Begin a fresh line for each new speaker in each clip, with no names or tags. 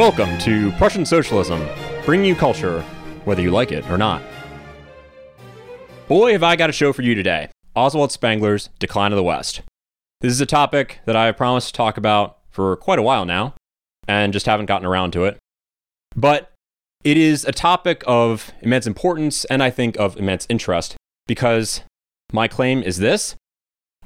Welcome to Prussian Socialism, bringing you culture, whether you like it or not. Boy, have I got a show for you today Oswald Spengler's Decline of the West. This is a topic that I have promised to talk about for quite a while now, and just haven't gotten around to it. But it is a topic of immense importance and I think of immense interest because my claim is this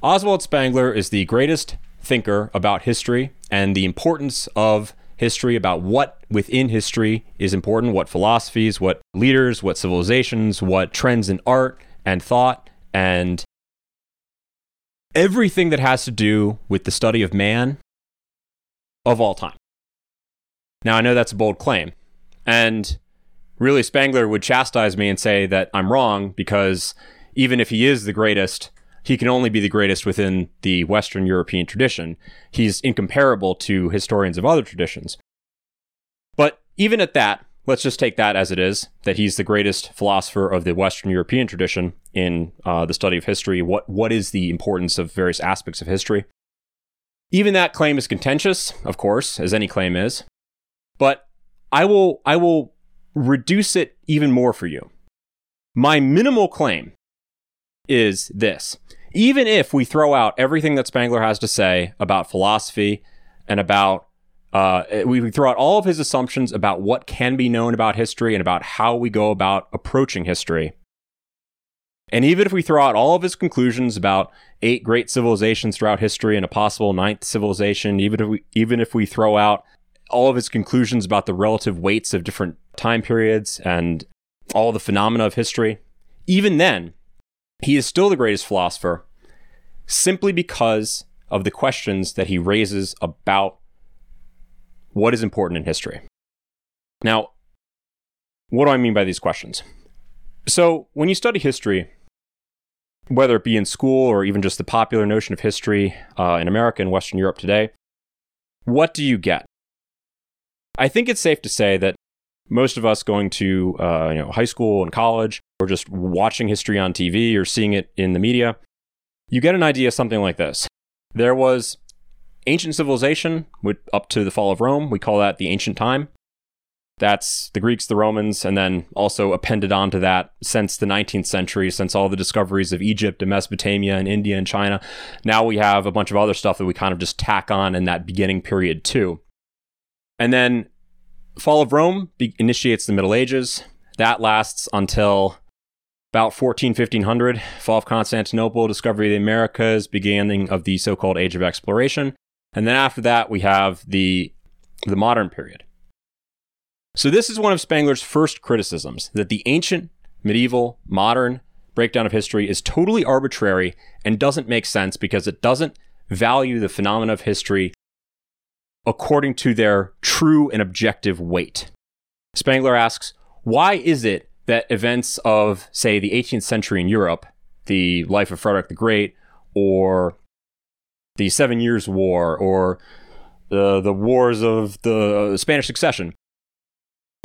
Oswald Spengler is the greatest thinker about history and the importance of history, about what within history is important, what philosophies, what leaders, what civilizations, what trends in art and thought, and everything that has to do with the study of man of all time. Now, I know that's a bold claim. And really, Spengler would chastise me and say that I'm wrong because even if he is the greatest, he can only be the greatest within the Western European tradition. He's incomparable to historians of other traditions. But even at that, let's just take that as it is that he's the greatest philosopher of the Western European tradition in uh, the study of history. What, what is the importance of various aspects of history? Even that claim is contentious, of course, as any claim is. But I will, I will reduce it even more for you. My minimal claim is this. Even if we throw out everything that Spengler has to say about philosophy and about, uh, we throw out all of his assumptions about what can be known about history and about how we go about approaching history. And even if we throw out all of his conclusions about eight great civilizations throughout history and a possible ninth civilization, even if we, even if we throw out all of his conclusions about the relative weights of different time periods and all the phenomena of history, even then, he is still the greatest philosopher simply because of the questions that he raises about what is important in history. Now, what do I mean by these questions? So, when you study history, whether it be in school or even just the popular notion of history uh, in America and Western Europe today, what do you get? I think it's safe to say that most of us going to uh, you know high school and college or just watching history on TV or seeing it in the media, you get an idea something like this. There was ancient civilization up to the fall of Rome. We call that the ancient time. That's the Greeks, the Romans, and then also appended onto that since the 19th century, since all the discoveries of Egypt and Mesopotamia and India and China. Now we have a bunch of other stuff that we kind of just tack on in that beginning period too. And then fall of Rome be- initiates the Middle Ages. That lasts until about 14, 1500. Fall of Constantinople, discovery of the Americas, beginning of the so-called Age of Exploration. And then after that, we have the, the modern period. So this is one of Spengler's first criticisms, that the ancient, medieval, modern breakdown of history is totally arbitrary and doesn't make sense because it doesn't value the phenomena of history according to their true and objective weight. Spengler asks, why is it that events of, say, the 18th century in Europe, the life of Frederick the Great, or the Seven Years' War, or the, the wars of the uh, Spanish succession,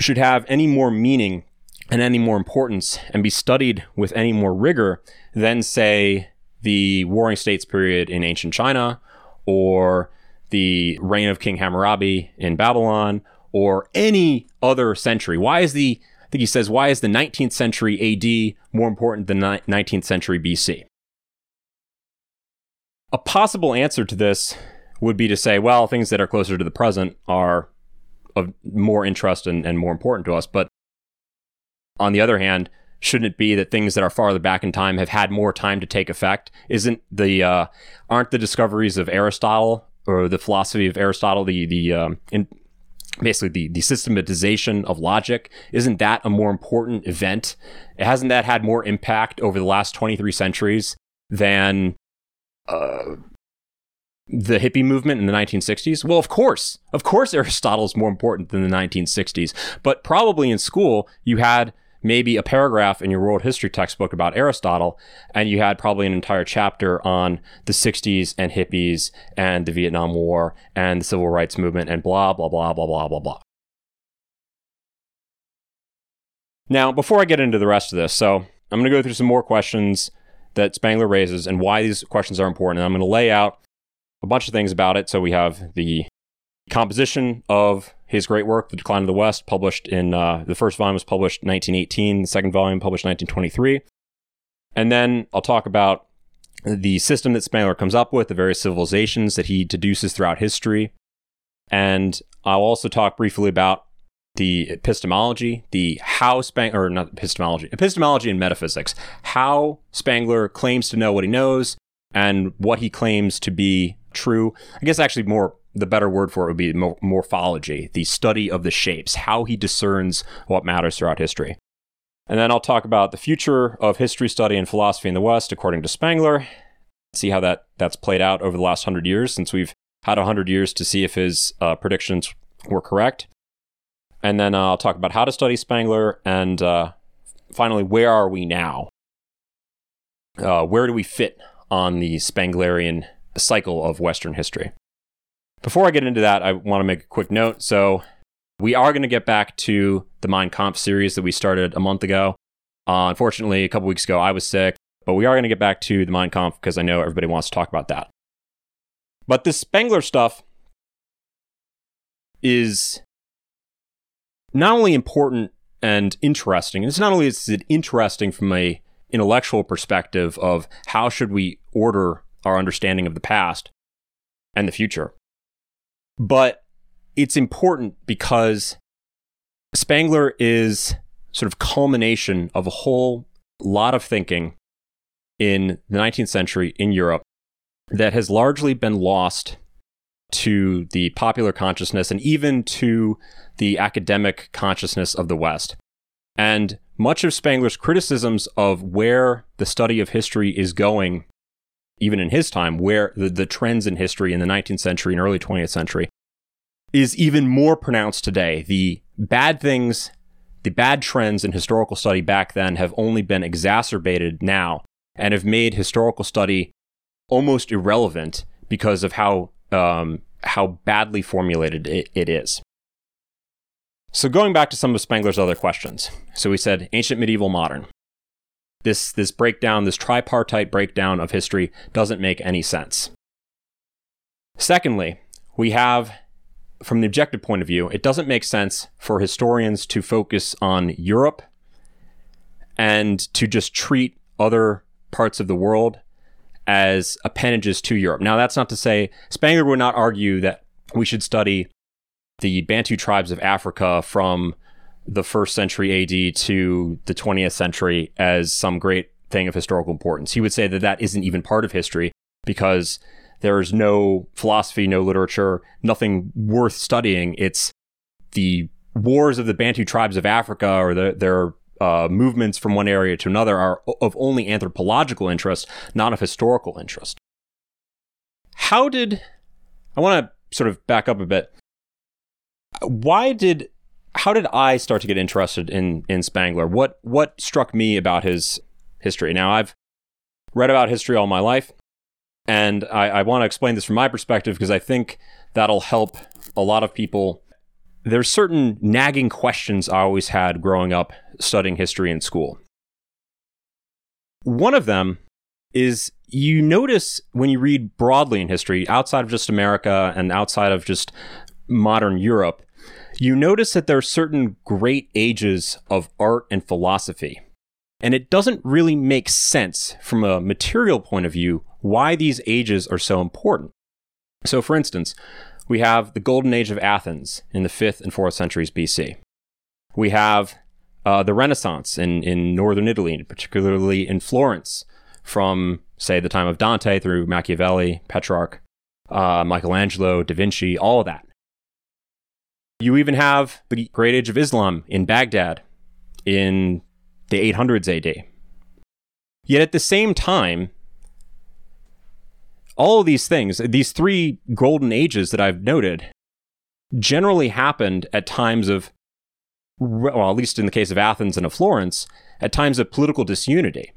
should have any more meaning and any more importance and be studied with any more rigor than, say, the Warring States period in ancient China or the reign of King Hammurabi in Babylon or any other century? Why is the, think he says, why is the 19th century AD more important than 19th century BC? A possible answer to this would be to say, well, things that are closer to the present are of more interest and, and more important to us. But on the other hand, shouldn't it be that things that are farther back in time have had more time to take effect? Isn't the uh, aren't the discoveries of Aristotle or the philosophy of Aristotle, the the um, in, basically the the systematization of logic, isn't that a more important event? it Hasn't that had more impact over the last twenty three centuries than uh, the hippie movement in the 1960s? Well, of course. Of course Aristotle is more important than the 1960s. But probably in school, you had maybe a paragraph in your world history textbook about Aristotle, and you had probably an entire chapter on the 60s and hippies and the Vietnam War and the civil rights movement and blah, blah, blah, blah, blah, blah, blah. Now, before I get into the rest of this, so I'm going to go through some more questions that Spengler raises and why these questions are important. And I'm going to lay out a bunch of things about it. So we have the composition of his great work, The Decline of the West, published in uh, the first volume was published 1918, the second volume published 1923. And then I'll talk about the system that Spengler comes up with, the various civilizations that he deduces throughout history. And I'll also talk briefly about the epistemology, the how Spengler, or not epistemology, epistemology and metaphysics, how Spengler claims to know what he knows and what he claims to be true. I guess actually more the better word for it would be morphology, the study of the shapes, how he discerns what matters throughout history. And then I'll talk about the future of history study and philosophy in the West, according to Spengler, see how that, that's played out over the last hundred years, since we've had a hundred years to see if his uh, predictions were correct. And then uh, I'll talk about how to study Spengler, and uh, finally, where are we now? Uh, where do we fit on the Spenglerian cycle of Western history? Before I get into that, I want to make a quick note. So, we are going to get back to the Mein Kampf series that we started a month ago. Uh, unfortunately, a couple weeks ago, I was sick, but we are going to get back to the Mein Kampf because I know everybody wants to talk about that. But this Spengler stuff is not only important and interesting, it's not only is it interesting from a intellectual perspective of how should we order our understanding of the past and the future, but it's important because Spengler is sort of culmination of a whole lot of thinking in the 19th century in Europe that has largely been lost to the popular consciousness and even to the academic consciousness of the West. And much of Spengler's criticisms of where the study of history is going, even in his time, where the, the trends in history in the 19th century and early 20th century, is even more pronounced today. The bad things, the bad trends in historical study back then have only been exacerbated now and have made historical study almost irrelevant because of how um, how badly formulated it, it is. So going back to some of Spengler's other questions. So we said ancient, medieval, modern. This this breakdown, this tripartite breakdown of history doesn't make any sense. Secondly, we have from the objective point of view, it doesn't make sense for historians to focus on Europe and to just treat other parts of the world as appendages to Europe. Now, that's not to say Spengler would not argue that we should study the Bantu tribes of Africa from the first century AD to the 20th century as some great thing of historical importance. He would say that that isn't even part of history because there is no philosophy, no literature, nothing worth studying. It's the wars of the Bantu tribes of Africa or the, their uh, movements from one area to another are of only anthropological interest, not of historical interest. How did I want to sort of back up a bit? Why did how did I start to get interested in in Spengler? What what struck me about his history? Now I've read about history all my life, and I, I want to explain this from my perspective because I think that'll help a lot of people there's certain nagging questions I always had growing up studying history in school. One of them is you notice when you read broadly in history, outside of just America and outside of just modern Europe, you notice that there are certain great ages of art and philosophy. And it doesn't really make sense from a material point of view why these ages are so important. So, for instance, we have the Golden Age of Athens in the 5th and 4th centuries BC. We have uh, the Renaissance in, in northern Italy, particularly in Florence, from, say, the time of Dante through Machiavelli, Petrarch, uh, Michelangelo, Da Vinci, all of that. You even have the Great Age of Islam in Baghdad in the 800s AD. Yet at the same time, all of these things, these three golden ages that I've noted, generally happened at times of, well, at least in the case of Athens and of Florence, at times of political disunity.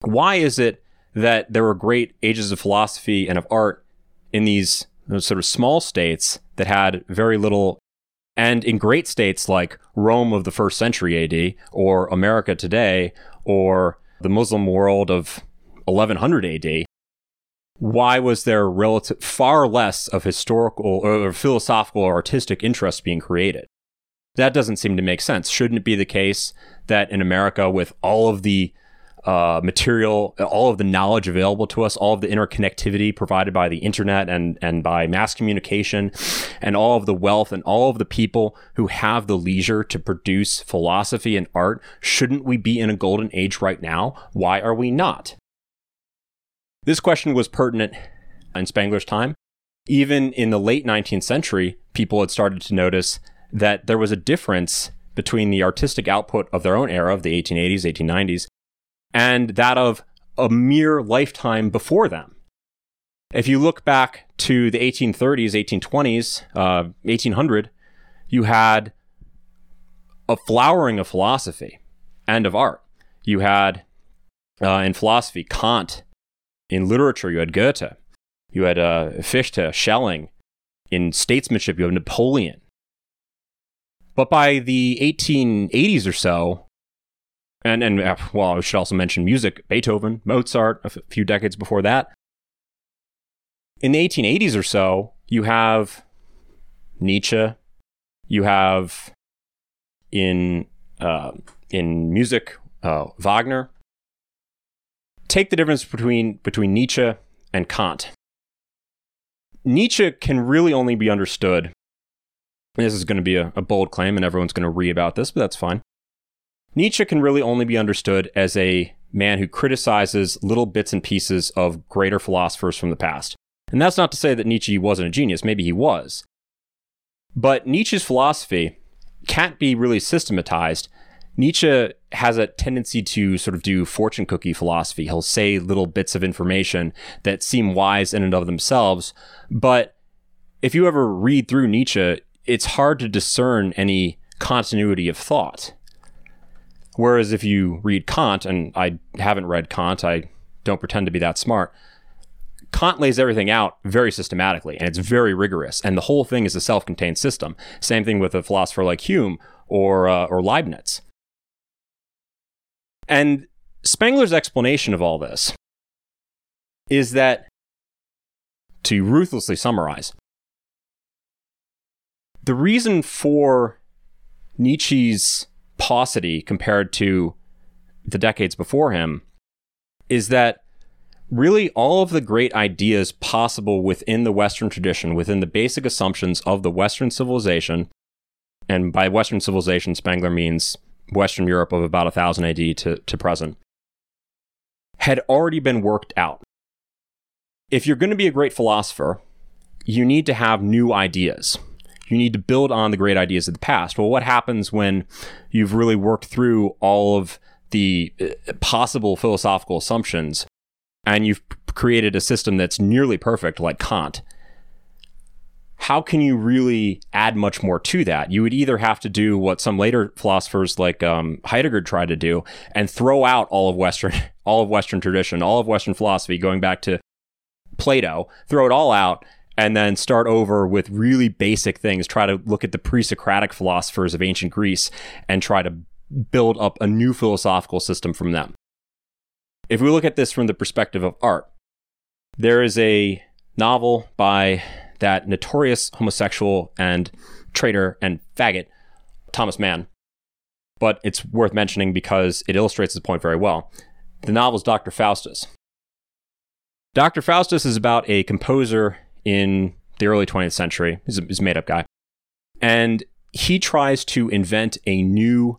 Why is it that there were great ages of philosophy and of art in these sort of small states that had very little, and in great states like Rome of the first century AD, or America today, or the Muslim world of 1100 AD, why was there relative far less of historical or philosophical or artistic interest being created? That doesn't seem to make sense. Shouldn't it be the case that in America, with all of the uh, material, all of the knowledge available to us, all of the interconnectivity provided by the internet and, and by mass communication, and all of the wealth and all of the people who have the leisure to produce philosophy and art, shouldn't we be in a golden age right now? Why are we not? This question was pertinent in Spengler's time. Even in the late 19th century, people had started to notice that there was a difference between the artistic output of their own era of the 1880s, 1890s, and that of a mere lifetime before them. If you look back to the 1830s, 1820s, uh, 1800, you had a flowering of philosophy and of art. You had uh, in philosophy Kant, in literature you had Goethe, you had uh, Fichte, Schelling. In statesmanship you have Napoleon. But by the 1880s or so, and and uh, well, I should also mention music: Beethoven, Mozart, a few decades before that. In the 1880s or so, you have Nietzsche, you have in uh, in music uh, Wagner. Take the difference between between Nietzsche and Kant. Nietzsche can really only be understood. This is going to be a, a bold claim, and everyone's going to read about this, but that's fine. Nietzsche can really only be understood as a man who criticizes little bits and pieces of greater philosophers from the past. And that's not to say that Nietzsche wasn't a genius, maybe he was. But Nietzsche's philosophy can't be really systematized. Nietzsche has a tendency to sort of do fortune cookie philosophy. He'll say little bits of information that seem wise in and of themselves. But if you ever read through Nietzsche, it's hard to discern any continuity of thought. Whereas if you read Kant, and I haven't read Kant, I don't pretend to be that smart. Kant lays everything out very systematically and it's very rigorous. And the whole thing is a self contained system. Same thing with a philosopher like Hume or, uh, or Leibniz. And Spengler's explanation of all this is that, to ruthlessly summarize, the reason for Nietzsche's paucity compared to the decades before him is that really all of the great ideas possible within the Western tradition, within the basic assumptions of the Western civilization, and by Western civilization, Spengler means Western Europe of about 1000 AD to, to present, had already been worked out. If you're going to be a great philosopher, you need to have new ideas. You need to build on the great ideas of the past. Well, what happens when you've really worked through all of the uh, possible philosophical assumptions and you've created a system that's nearly perfect, like Kant? How can you really add much more to that? You would either have to do what some later philosophers like um, Heidegger tried to do and throw out all of Western, all of Western tradition, all of Western philosophy, going back to Plato, throw it all out and then start over with really basic things. Try to look at the pre Socratic philosophers of ancient Greece and try to build up a new philosophical system from them. If we look at this from the perspective of art, there is a novel by that notorious homosexual and traitor and faggot, Thomas Mann. But it's worth mentioning because it illustrates the point very well. The novel is Dr. Faustus. Dr. Faustus is about a composer in the early 20th century. He's a, he's a made up guy. And he tries to invent a new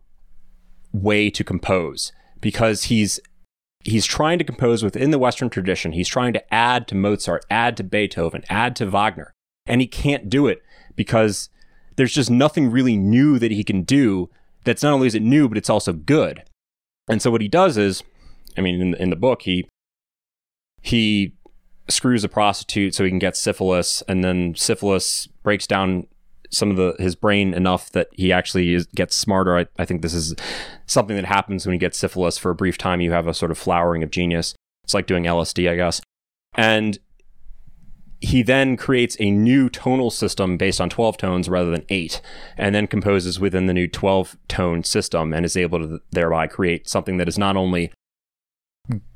way to compose because he's he's trying to compose within the western tradition he's trying to add to mozart add to beethoven add to wagner and he can't do it because there's just nothing really new that he can do that's not only is it new but it's also good and so what he does is i mean in, in the book he he screws a prostitute so he can get syphilis, and then syphilis breaks down some of the his brain enough that he actually is, gets smarter. I, I think this is something that happens when you get syphilis for a brief time. You have a sort of flowering of genius. It's like doing LSD, I guess. And he then creates a new tonal system based on 12 tones rather than eight, and then composes within the new 12 tone system and is able to thereby create something that is not only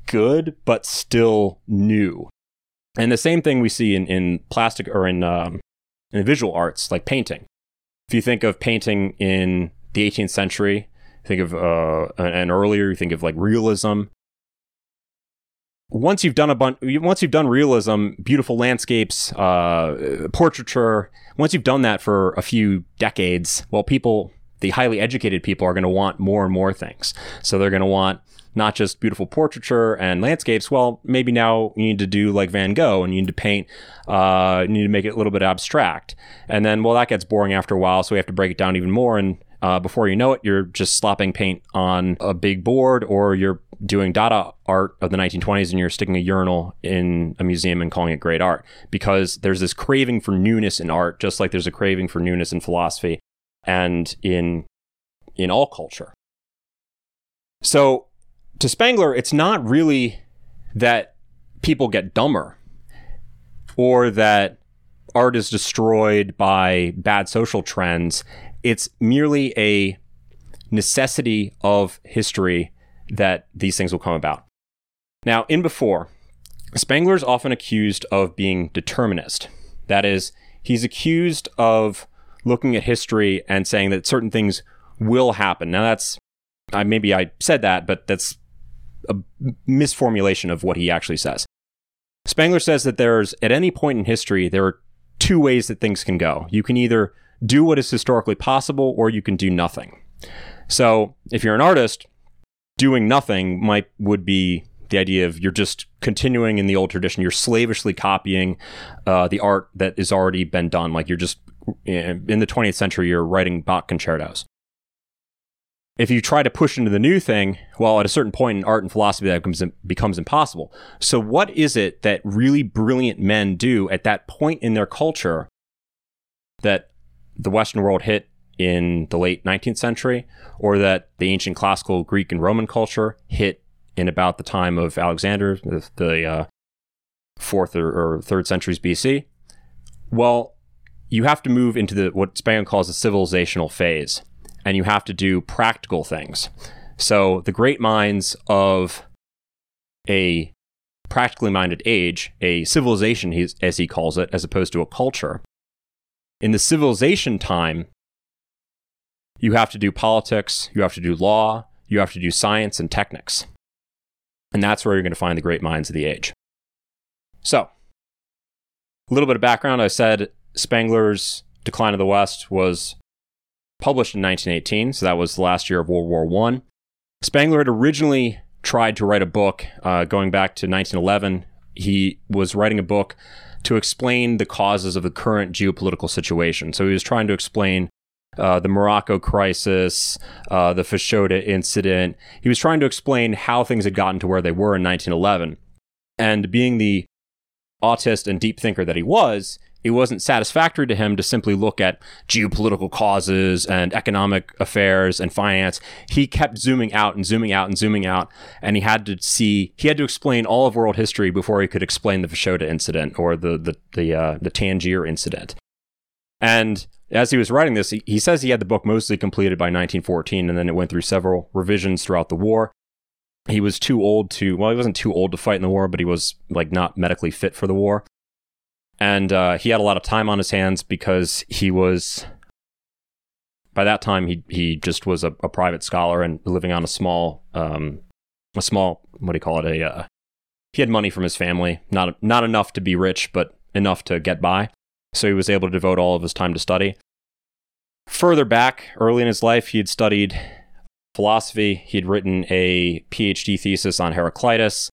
good, but still new And the same thing we see in, in plastic or in, um, in visual arts, like painting. If you think of painting in the 18th century, think of uh, and earlier, you think of like realism. Once you've done a bunch, once you've done realism, beautiful landscapes, uh, portraiture. Once you've done that for a few decades, well, people, the highly educated people, are going to want more and more things. So they're going to want not just beautiful portraiture and landscapes. Well, maybe now you need to do like Van Gogh and you need to paint, uh, you need to make it a little bit abstract. And then, well, that gets boring after a while. So we have to break it down even more. And uh, before you know it, you're just slopping paint on a big board or you're doing Dada art of the 1920s and you're sticking a urinal in a museum and calling it great art because there's this craving for newness in art, just like there's a craving for newness in philosophy and in in all culture. So to Spengler, it's not really that people get dumber or that art is destroyed by bad social trends. It's merely a necessity of history that these things will come about. Now, in before, Spengler is often accused of being determinist. That is, he's accused of looking at history and saying that certain things will happen. Now, that's I maybe I said that, but that's a misformulation of what he actually says. Spengler says that there's, at any point in history, there are two ways that things can go. You can either do what is historically possible or you can do nothing. So if you're an artist, doing nothing might would be the idea of you're just continuing in the old tradition. You're slavishly copying uh, the art that has already been done. Like you're just in the 20th century, you're writing Bach concertos if you try to push into the new thing, well, at a certain point in art and philosophy, that becomes, becomes impossible. So, what is it that really brilliant men do at that point in their culture that the Western world hit in the late 19th century, or that the ancient classical Greek and Roman culture hit in about the time of Alexander, the, the uh, fourth or, or third centuries BC? Well, you have to move into the what Spengler calls the civilizational phase and you have to do practical things. So the great minds of a practically minded age, a civilization, as he calls it, as opposed to a culture. In the civilization time, you have to do politics, you have to do law, you have to do science and technics. And that's where you're going to find the great minds of the age. So, a little bit of background. I said Spengler's Decline of the West was published in 1918, so that was the last year of World War One. Spengler had originally tried to write a book uh, going back to 1911. He was writing a book to explain the causes of the current geopolitical situation. So he was trying to explain uh, the Morocco crisis, uh, the Fashoda incident. He was trying to explain how things had gotten to where they were in 1911. And being the autist and deep thinker that he was, it wasn't satisfactory to him to simply look at geopolitical causes and economic affairs and finance. He kept zooming out and zooming out and zooming out, and he had to see he had to explain all of world history before he could explain the Fashoda incident or the the the, uh, the Tangier incident. And as he was writing this, he, he says he had the book mostly completed by 1914, and then it went through several revisions throughout the war. He was too old to well, he wasn't too old to fight in the war, but he was like not medically fit for the war and uh, he had a lot of time on his hands because he was by that time he he just was a, a private scholar and living on a small um, a small what do you call it a uh, he had money from his family not not enough to be rich but enough to get by. So he was able to devote all of his time to study. Further back early in his life he had studied philosophy. He had written a phd thesis on heraclitus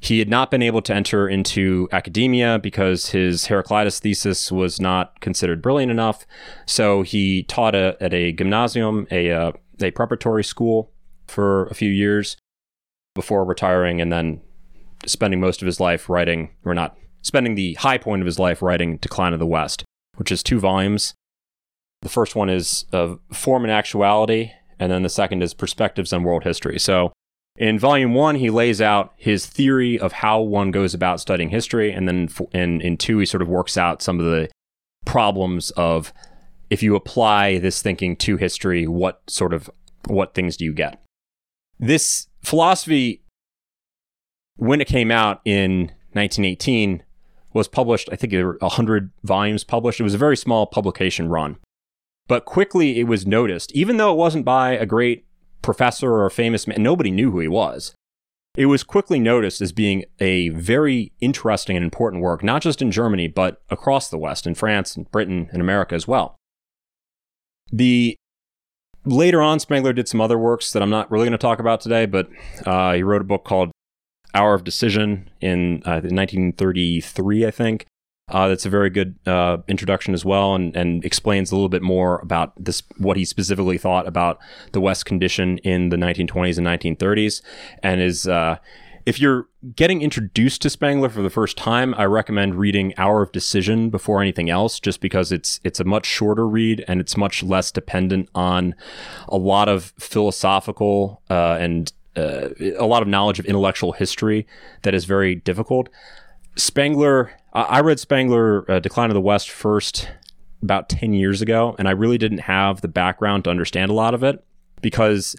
he had not been able to enter into academia because his Heraclitus thesis was not considered brilliant enough. So he taught a, at a gymnasium, a, uh, a preparatory school, for a few years before retiring and then spending most of his life writing, or not spending the high point of his life writing Decline of the West, which is two volumes. The first one is of Form and Actuality, and then the second is Perspectives on World History. So in volume one, he lays out his theory of how one goes about studying history. And then in, in two, he sort of works out some of the problems of if you apply this thinking to history, what sort of what things do you get? This philosophy, when it came out in 1918, was published. I think there were 100 volumes published. It was a very small publication run. But quickly it was noticed, even though it wasn't by a great professor or a famous man, nobody knew who he was. It was quickly noticed as being a very interesting and important work, not just in Germany, but across the West, in France and Britain and America as well. The later on, Spengler did some other works that I'm not really going to talk about today, but uh, he wrote a book called Hour of Decision in uh, 1933, I think. Uh, that's a very good uh, introduction as well, and, and explains a little bit more about this, what he specifically thought about the West condition in the 1920s and 1930s, and is uh, if you're getting introduced to Spengler for the first time, I recommend reading Hour of Decision before anything else, just because it's it's a much shorter read and it's much less dependent on a lot of philosophical uh, and uh, a lot of knowledge of intellectual history that is very difficult. Spengler, I read Spengler uh, Decline of the West first about 10 years ago, and I really didn't have the background to understand a lot of it because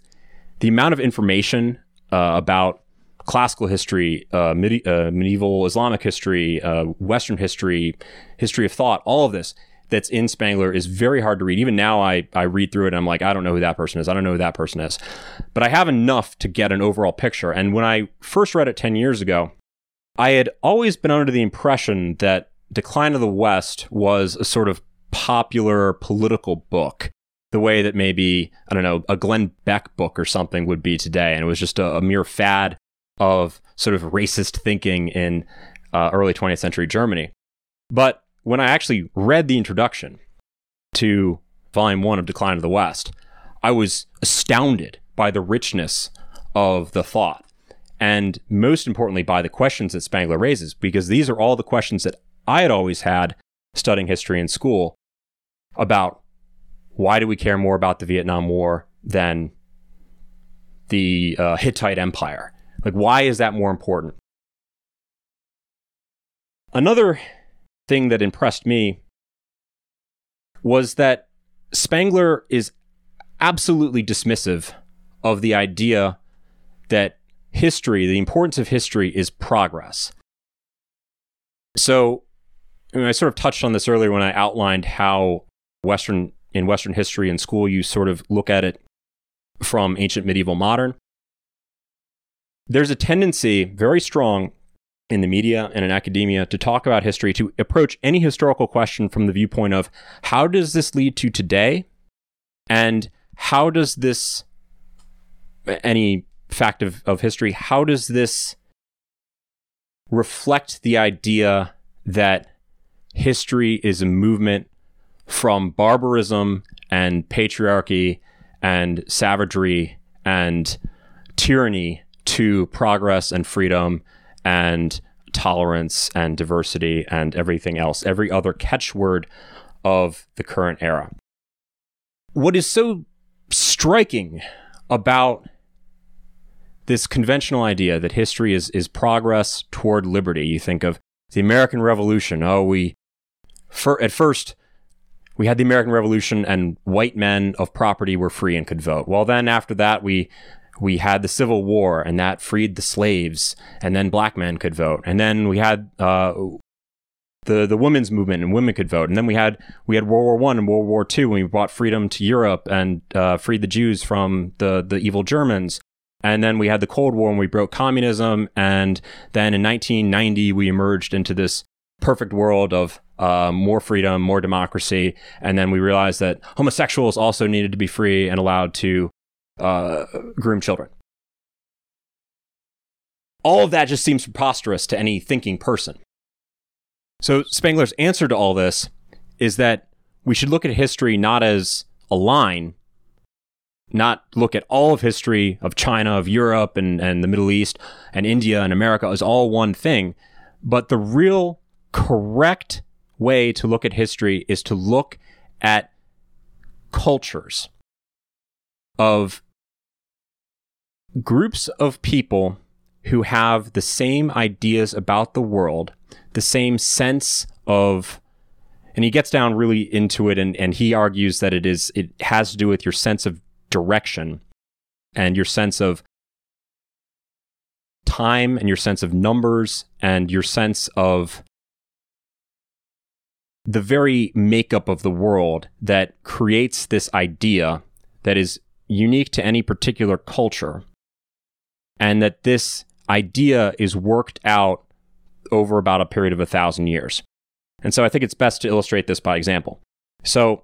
the amount of information uh, about classical history, uh, medi- uh, medieval Islamic history, uh, Western history, history of thought, all of this that's in Spengler is very hard to read. Even now, I, I read through it and I'm like, I don't know who that person is. I don't know who that person is. But I have enough to get an overall picture. And when I first read it 10 years ago, I had always been under the impression that Decline of the West was a sort of popular political book, the way that maybe, I don't know, a Glenn Beck book or something would be today. And it was just a, a mere fad of sort of racist thinking in uh, early 20th century Germany. But when I actually read the introduction to Volume 1 of Decline of the West, I was astounded by the richness of the thought and most importantly by the questions that Spengler raises, because these are all the questions that I had always had studying history in school about why do we care more about the Vietnam War than the uh, Hittite Empire? Like, why is that more important? Another thing that impressed me was that Spengler is absolutely dismissive of the idea that history, the importance of history is progress. So, I, mean, I sort of touched on this earlier when I outlined how Western in Western history in school you sort of look at it from ancient, medieval, modern. There's a tendency, very strong, in the media and in academia to talk about history, to approach any historical question from the viewpoint of how does this lead to today? And how does this, any fact of, of history, how does this reflect the idea that history is a movement from barbarism and patriarchy and savagery and tyranny to progress and freedom and tolerance and diversity and everything else, every other catchword of the current era. What is so striking about this conventional idea that history is is progress toward liberty. You think of the American Revolution. Oh, we for, at first we had the American Revolution and white men of property were free and could vote. Well, then after that we we had the Civil War and that freed the slaves, and then black men could vote. And then we had uh, the the women's movement and women could vote. And then we had we had World War One and World War Two when we brought freedom to Europe and uh, freed the Jews from the the evil Germans. And then we had the Cold War and we broke communism. And then in 1990, we emerged into this perfect world of uh, more freedom, more democracy. And then we realized that homosexuals also needed to be free and allowed to uh, groom children. All of that just seems preposterous to any thinking person. So Spengler's answer to all this is that we should look at history not as a line, not look at all of history of China, of Europe, and, and the Middle East, and India and America as all one thing. But the real correct way to look at history is to look at cultures of groups of people who have the same ideas about the world, the same sense of and he gets down really into it and, and he argues that it is it has to do with your sense of direction and your sense of time and your sense of numbers and your sense of the very makeup of the world that creates this idea that is unique to any particular culture, and that this idea is worked out over about a period of a thousand years. And so I think it's best to illustrate this by example. So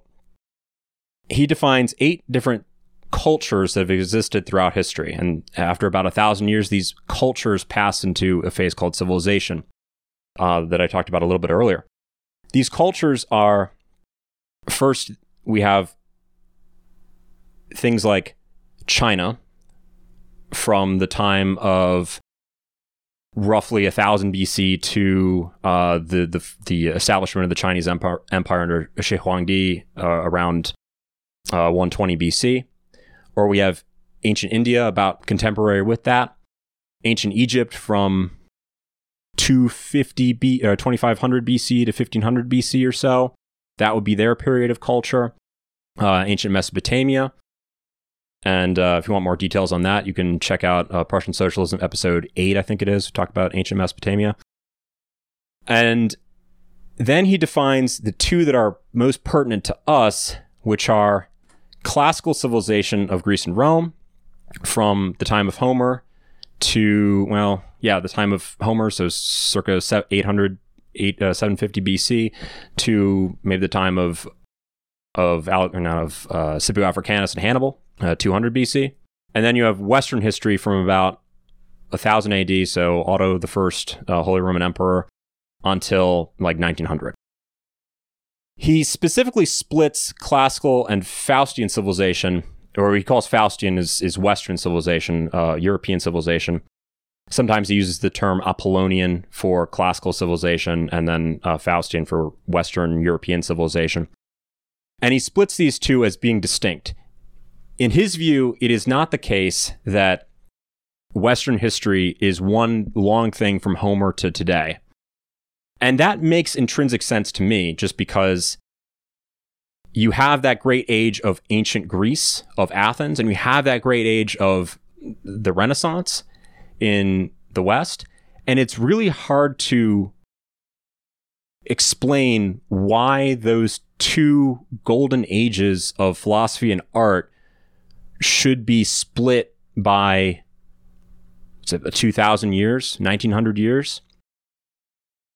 he defines eight different cultures that have existed throughout history. And after about a thousand years, these cultures pass into a phase called civilization uh, that I talked about a little bit earlier. These cultures are first, we have things like China from the time of roughly 1000 BC to uh, the, the, the establishment of the Chinese Empire, empire under Shi Huangdi uh, around uh, 120 BC. Or we have ancient India about contemporary with that. Ancient Egypt from 250 B, or uh, 2500 BC to 1500 BC or so. That would be their period of culture. Uh, ancient Mesopotamia and uh, if you want more details on that, you can check out uh, Prussian Socialism, episode eight, I think it is. We talk about ancient Mesopotamia. And then he defines the two that are most pertinent to us, which are classical civilization of Greece and Rome from the time of Homer to, well, yeah, the time of Homer, so circa 800, 8, uh, 750 BC to maybe the time of of, or not, of uh, Scipio Africanus and Hannibal, uh, 200 BC. And then you have Western history from about 1000 AD, so Otto the First, uh, Holy Roman Emperor, until like 1900. He specifically splits classical and Faustian civilization, or he calls Faustian is, is Western civilization, uh, European civilization. Sometimes he uses the term Apollonian for classical civilization, and then uh, Faustian for Western European civilization. And he splits these two as being distinct in his view, it is not the case that Western history is one long thing from Homer to today. And that makes intrinsic sense to me just because you have that great age of ancient Greece, of Athens, and you have that great age of the Renaissance in the West. And it's really hard to explain why those two golden ages of philosophy and art should be split by it, 2000 years, 1900 years.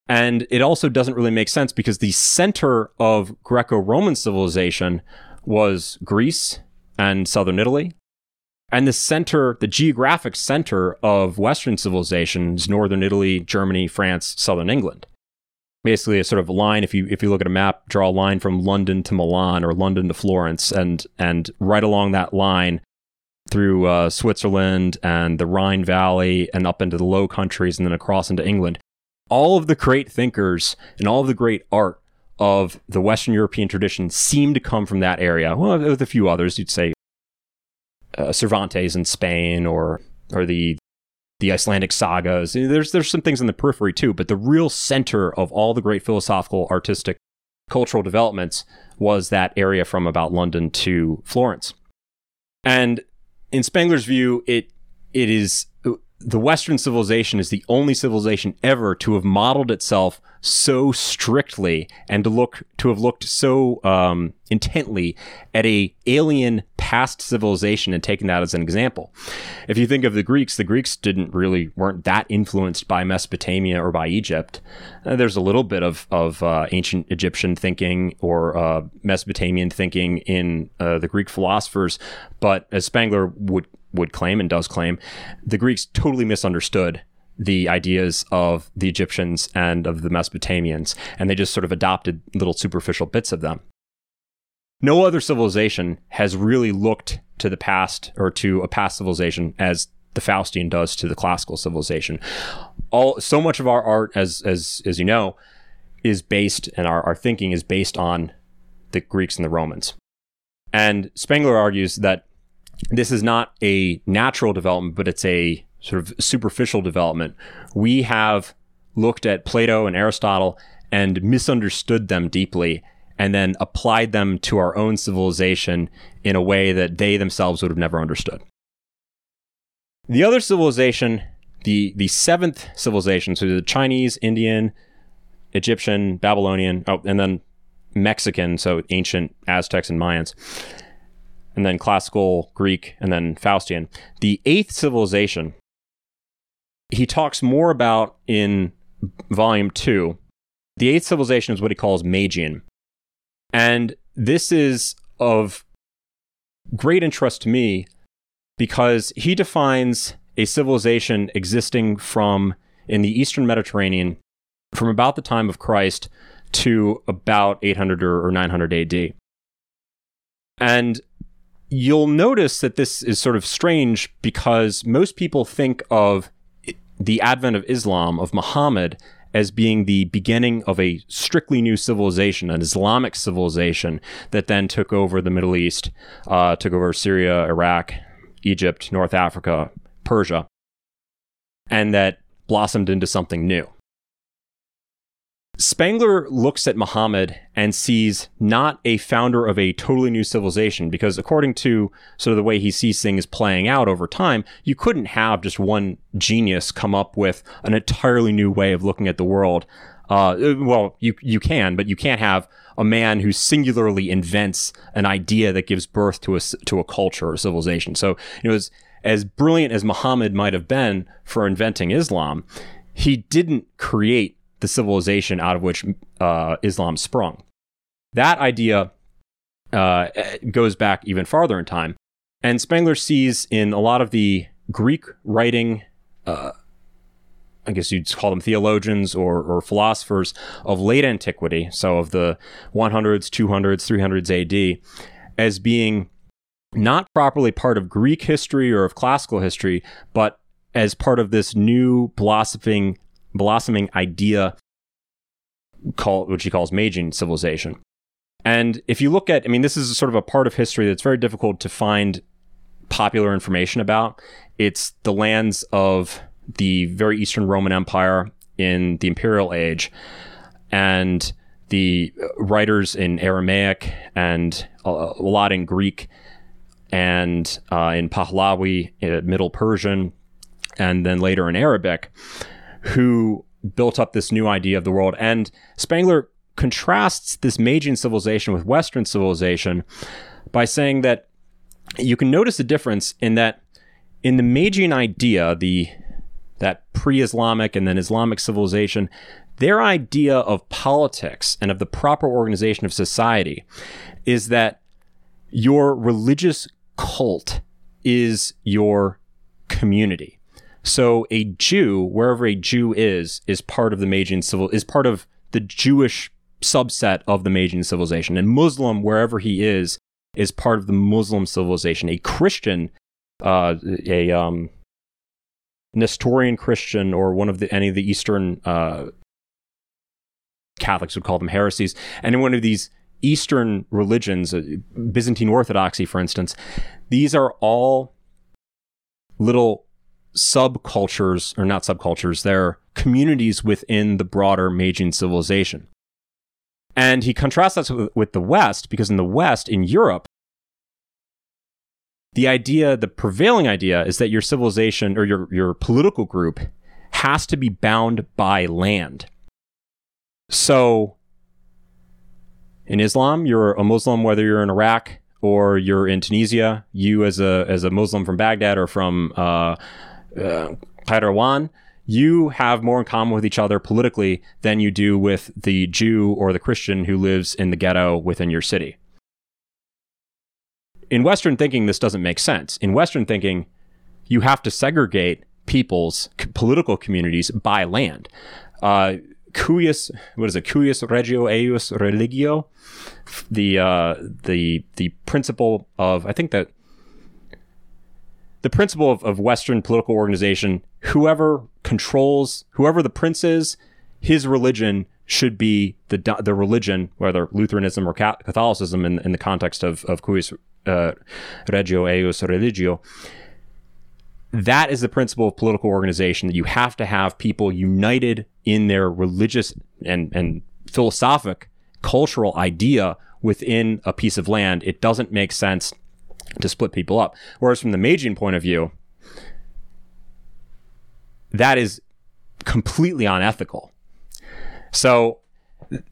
And it also doesn't really make sense because the center of Greco Roman civilization was Greece and southern Italy. And the center, the geographic center of Western civilization is northern Italy, Germany, France, southern England. Basically, a sort of line. If you if you look at a map, draw a line from London to Milan or London to Florence, and and right along that line, through uh, Switzerland and the Rhine Valley and up into the Low Countries and then across into England. All of the great thinkers and all of the great art of the Western European tradition seem to come from that area. Well, with a few others, you'd say uh, Cervantes in Spain or or the the Icelandic sagas. There's there's some things in the periphery too, but the real center of all the great philosophical, artistic, cultural developments was that area from about London to Florence. And in Spengler's view, it it is the Western civilization is the only civilization ever to have modeled itself so strictly and to look to have looked so um, intently at a alien past civilization and taken that as an example. If you think of the Greeks, the Greeks didn't really weren't that influenced by Mesopotamia or by Egypt. Uh, there's a little bit of of uh, ancient Egyptian thinking or uh, Mesopotamian thinking in uh, the Greek philosophers, but as Spengler would would claim and does claim, the Greeks totally misunderstood the ideas of the Egyptians and of the Mesopotamians, and they just sort of adopted little superficial bits of them. No other civilization has really looked to the past or to a past civilization as the Faustian does to the classical civilization. All so much of our art, as as as you know, is based and our, our thinking is based on the Greeks and the Romans. And Spengler argues that this is not a natural development, but it's a sort of superficial development. We have looked at Plato and Aristotle and misunderstood them deeply and then applied them to our own civilization in a way that they themselves would have never understood. The other civilization, the, the seventh civilization, so the Chinese, Indian, Egyptian, Babylonian, oh, and then Mexican, so ancient Aztecs and Mayans, and then classical Greek, and then Faustian. The eighth civilization, he talks more about in volume two. The eighth civilization is what he calls Magian. And this is of great interest to me because he defines a civilization existing from in the eastern Mediterranean from about the time of Christ to about 800 or 900 AD. And you'll notice that this is sort of strange because most people think of the advent of Islam, of Muhammad, as being the beginning of a strictly new civilization, an Islamic civilization that then took over the Middle East, uh, took over Syria, Iraq, Egypt, North Africa, Persia, and that blossomed into something new. Spengler looks at Muhammad and sees not a founder of a totally new civilization, because according to sort of the way he sees things playing out over time, you couldn't have just one genius come up with an entirely new way of looking at the world. Uh, well, you you can, but you can't have a man who singularly invents an idea that gives birth to a to a culture or civilization. So you know, as as brilliant as Muhammad might have been for inventing Islam, he didn't create the civilization out of which uh, Islam sprung. That idea uh, goes back even farther in time. And Spengler sees in a lot of the Greek writing, uh, I guess you'd call them theologians or, or, philosophers of late antiquity, so of the 100s, 200s, 300s AD, as being not properly part of Greek history or of classical history, but as part of this new blossoming blossoming idea called which he calls Magian civilization. And if you look at, I mean, this is sort of a part of history that's very difficult to find popular information about. It's the lands of the very Eastern Roman Empire in the Imperial Age, and the writers in Aramaic and a, a lot in Greek and uh, in Pahlavi, uh, Middle Persian, and then later in Arabic, who built up this new idea of the world. And Spengler contrasts this Magian civilization with Western civilization by saying that you can notice a difference in that in the Magian idea, the that pre-Islamic and then Islamic civilization, their idea of politics and of the proper organization of society is that your religious cult is your community. So a Jew, wherever a Jew is, is part of the Magian civil is part of the Jewish subset of the Magian civilization. And Muslim, wherever he is, is part of the Muslim civilization. A Christian, uh, a um, Nestorian Christian, or one of the any of the Eastern uh, Catholics would call them heresies, and one of these Eastern religions, uh, Byzantine Orthodoxy, for instance, these are all little subcultures, or not subcultures, they're communities within the broader Magian civilization. And he contrasts that with, with the West, because in the West, in Europe, the idea, the prevailing idea, is that your civilization or your, your political group has to be bound by land. So, in Islam, you're a Muslim whether you're in Iraq or you're in Tunisia. You, as a as a Muslim from Baghdad or from uh, uh, you have more in common with each other politically than you do with the Jew or the Christian who lives in the ghetto within your city. In Western thinking, this doesn't make sense. In Western thinking, you have to segregate people's political communities by land. Uh, cuius, what is it? Cuius regio eius religio, the uh, the the principle of I think that the principle of, of Western political organization whoever controls, whoever the prince is, his religion should be the the religion, whether Lutheranism or Catholicism, in, in the context of of cuius uh, regio eius religio. That is the principle of political organization that you have to have people united in their religious and and philosophic cultural idea within a piece of land. It doesn't make sense to split people up. Whereas from the Magian point of view, that is completely unethical. So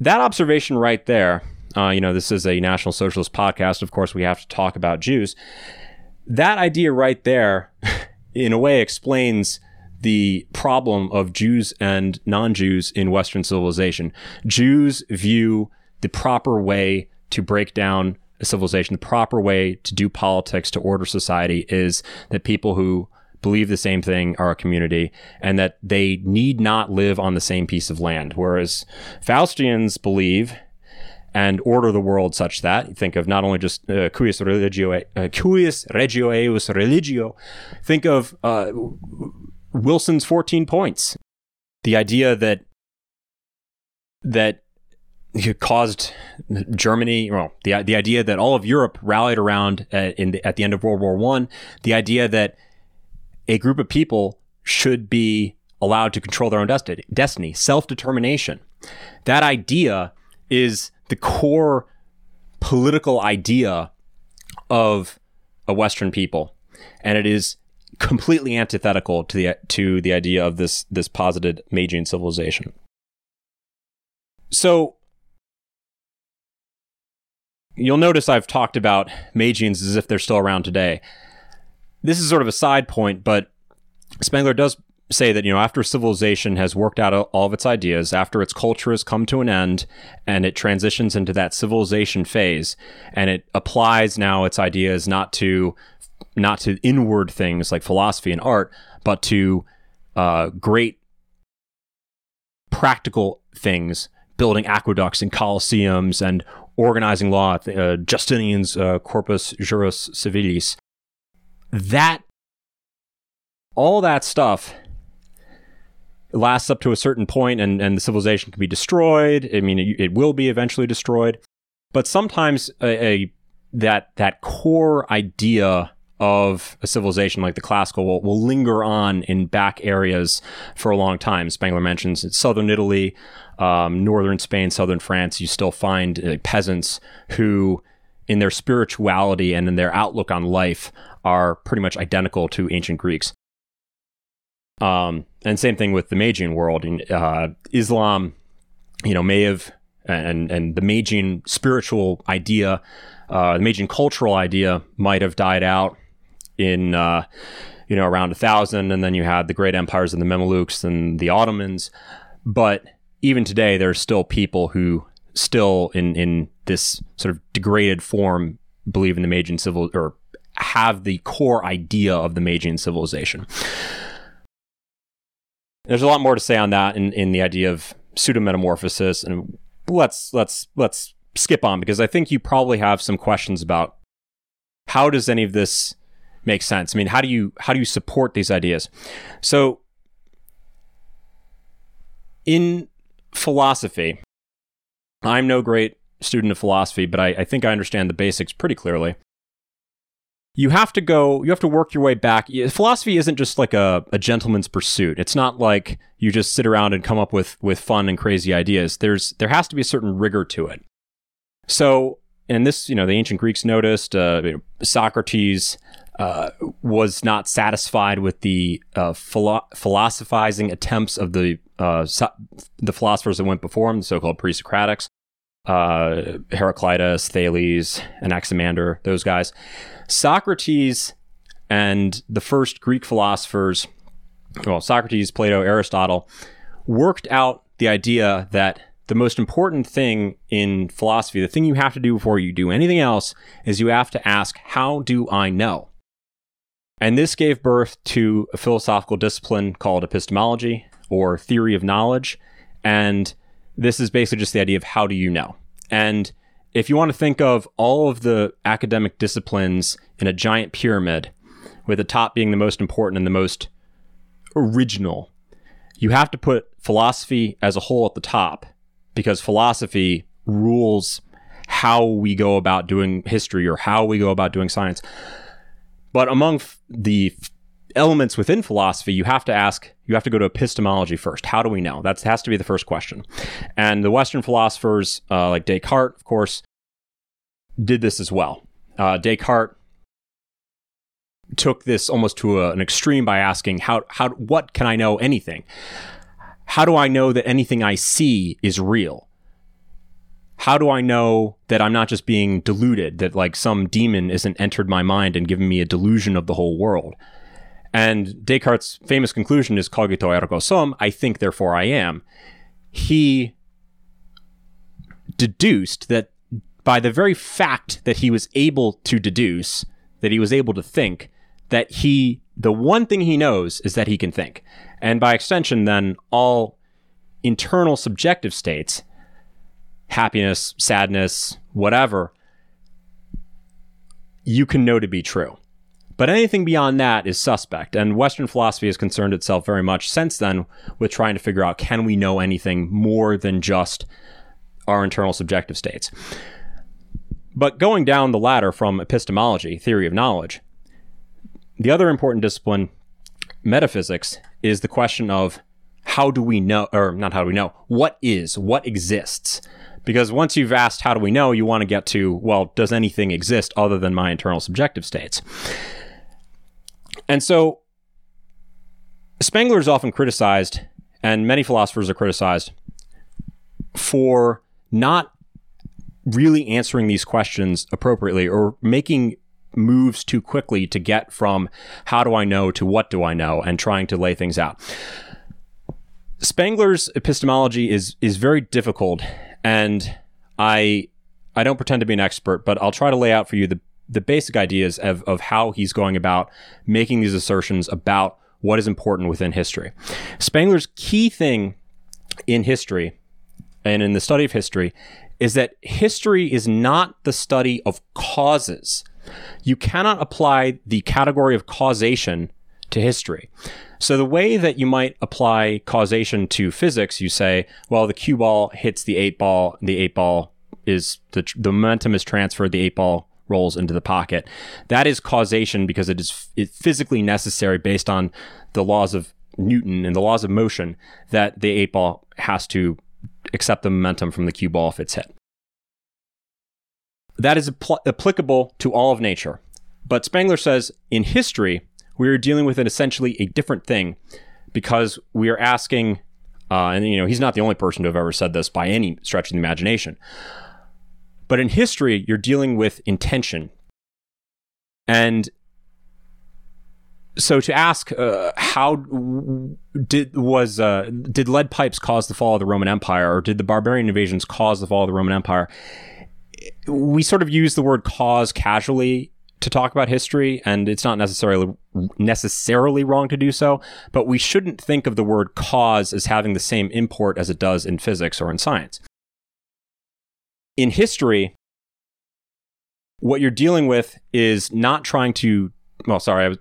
that observation right there, uh, you know, this is a National Socialist podcast. Of course, we have to talk about Jews. That idea right there, in a way, explains the problem of Jews and non Jews in Western civilization. Jews view the proper way to break down a civilization, the proper way to do politics, to order society, is that people who believe the same thing are a community and that they need not live on the same piece of land. Whereas Faustians believe and order the world such that you think of not only just uh, cuius religio, uh, cuius regio eius religio, think of uh, Wilson's 14 points. The idea that that caused Germany, well, the the idea that all of Europe rallied around uh, at, the, at the end of World War One, the idea that a group of people should be allowed to control their own destiny, destiny self determination. That idea is the core political idea of a Western people, and it is completely antithetical to the to the idea of this this posited Magian civilization. So you'll notice I've talked about Magians as if they're still around today. This is sort of a side point, but Spengler does say that you know after civilization has worked out all of its ideas after its culture has come to an end and it transitions into that civilization phase and it applies now its ideas not to not to inward things like philosophy and art, but to uh, great practical things, building aqueducts and coliseums and organizing law, uh, Justinian's uh, Corpus Juris Civilis. That, all that stuff lasts up to a certain point and, and the civilization can be destroyed. I mean, it, it will be eventually destroyed. But sometimes a, a that that core idea of a civilization like the classical will, will linger on in back areas for a long time. Spengler mentions in southern Italy, um, northern Spain, southern France, you still find uh, peasants who, in their spirituality and in their outlook on life, are pretty much identical to ancient Greeks. Um, and same thing with the Magian world. In, uh, Islam, you know, may have and and the Magian spiritual idea, uh, the Magian cultural idea might have died out in uh, you know around a thousand, and then you had the great empires of the Mamelukes and the Ottomans. But even today, there are still people who still in in this sort of degraded form believe in the Magian civil or have the core idea of the Magian civilization. There's a lot more to say on that in, in the idea of pseudometamorphosis, and let's let's let's skip on because I think you probably have some questions about how does any of this make sense. I mean, how do you how do you support these ideas? So in philosophy, I'm no great student of philosophy, but I, I think I understand the basics pretty clearly. You have to go, you have to work your way back. Philosophy isn't just like a, a gentleman's pursuit. It's not like you just sit around and come up with, with fun and crazy ideas. There's, there has to be a certain rigor to it. So, and this, you know, the ancient Greeks noticed, uh, Socrates uh, was not satisfied with the uh, philo- philosophizing attempts of the uh, so- the philosophers that went before him, the so-called pre-Socratics, uh, Heraclitus, Thales, Anaximander, those guys. Socrates and the first Greek philosophers, well, Socrates, Plato, Aristotle, worked out the idea that the most important thing in philosophy, the thing you have to do before you do anything else, is you have to ask, How do I know? And this gave birth to a philosophical discipline called epistemology or theory of knowledge. And this is basically just the idea of how do you know? And if you want to think of all of the academic disciplines in a giant pyramid, with the top being the most important and the most original, you have to put philosophy as a whole at the top because philosophy rules how we go about doing history or how we go about doing science. But among f- the f- elements within philosophy, you have to ask, you have to go to epistemology first. How do we know? That has to be the first question. And the Western philosophers, uh, like Descartes, of course, did this as well. Uh, Descartes took this almost to a, an extreme by asking, how, how, what can I know anything? How do I know that anything I see is real? how do I know that I'm not just being deluded, that like some demon isn't entered my mind and given me a delusion of the whole world? And Descartes' famous conclusion is cogito ergo sum, I think, therefore I am. He deduced that by the very fact that he was able to deduce, that he was able to think, that he, the one thing he knows is that he can think. And by extension, then all internal subjective states, happiness, sadness, whatever, you can know to be true. But anything beyond that is suspect. And Western philosophy has concerned itself very much since then with trying to figure out can we know anything more than just our internal subjective states. But going down the ladder from epistemology, theory of knowledge, the other important discipline, metaphysics, is the question of how do we know, or not how do we know, what is, what exists? Because once you've asked how do we know, you want to get to, well, does anything exist other than my internal subjective states? And so Spengler is often criticized, and many philosophers are criticized for not really answering these questions appropriately or making moves too quickly to get from how do I know to what do I know and trying to lay things out. Spengler's epistemology is is very difficult and I I don't pretend to be an expert, but I'll try to lay out for you the the basic ideas of, of how he's going about making these assertions about what is important within history. Spengler's key thing in history and in the study of history is that history is not the study of causes. You cannot apply the category of causation to history. So the way that you might apply causation to physics, you say, well, the cue ball hits the eight ball, the eight ball is the, the momentum is transferred, the eight ball rolls into the pocket. That is causation because it is physically necessary based on the laws of Newton and the laws of motion that the eight ball has to accept the momentum from the cue ball if it's hit. That is apl- applicable to all of nature. But Spengler says in history, we are dealing with an essentially a different thing because we are asking, uh, and you know, he's not the only person to have ever said this by any stretch of the imagination. But in history, you're dealing with intention. And so to ask uh, how did was uh, did lead pipes cause the fall of the Roman Empire, or did the barbarian invasions cause the fall of the Roman Empire? We sort of use the word cause casually to talk about history, and it's not necessarily necessarily wrong to do so. But we shouldn't think of the word cause as having the same import as it does in physics or in science. In history, what you're dealing with is not trying to. Well, sorry, I was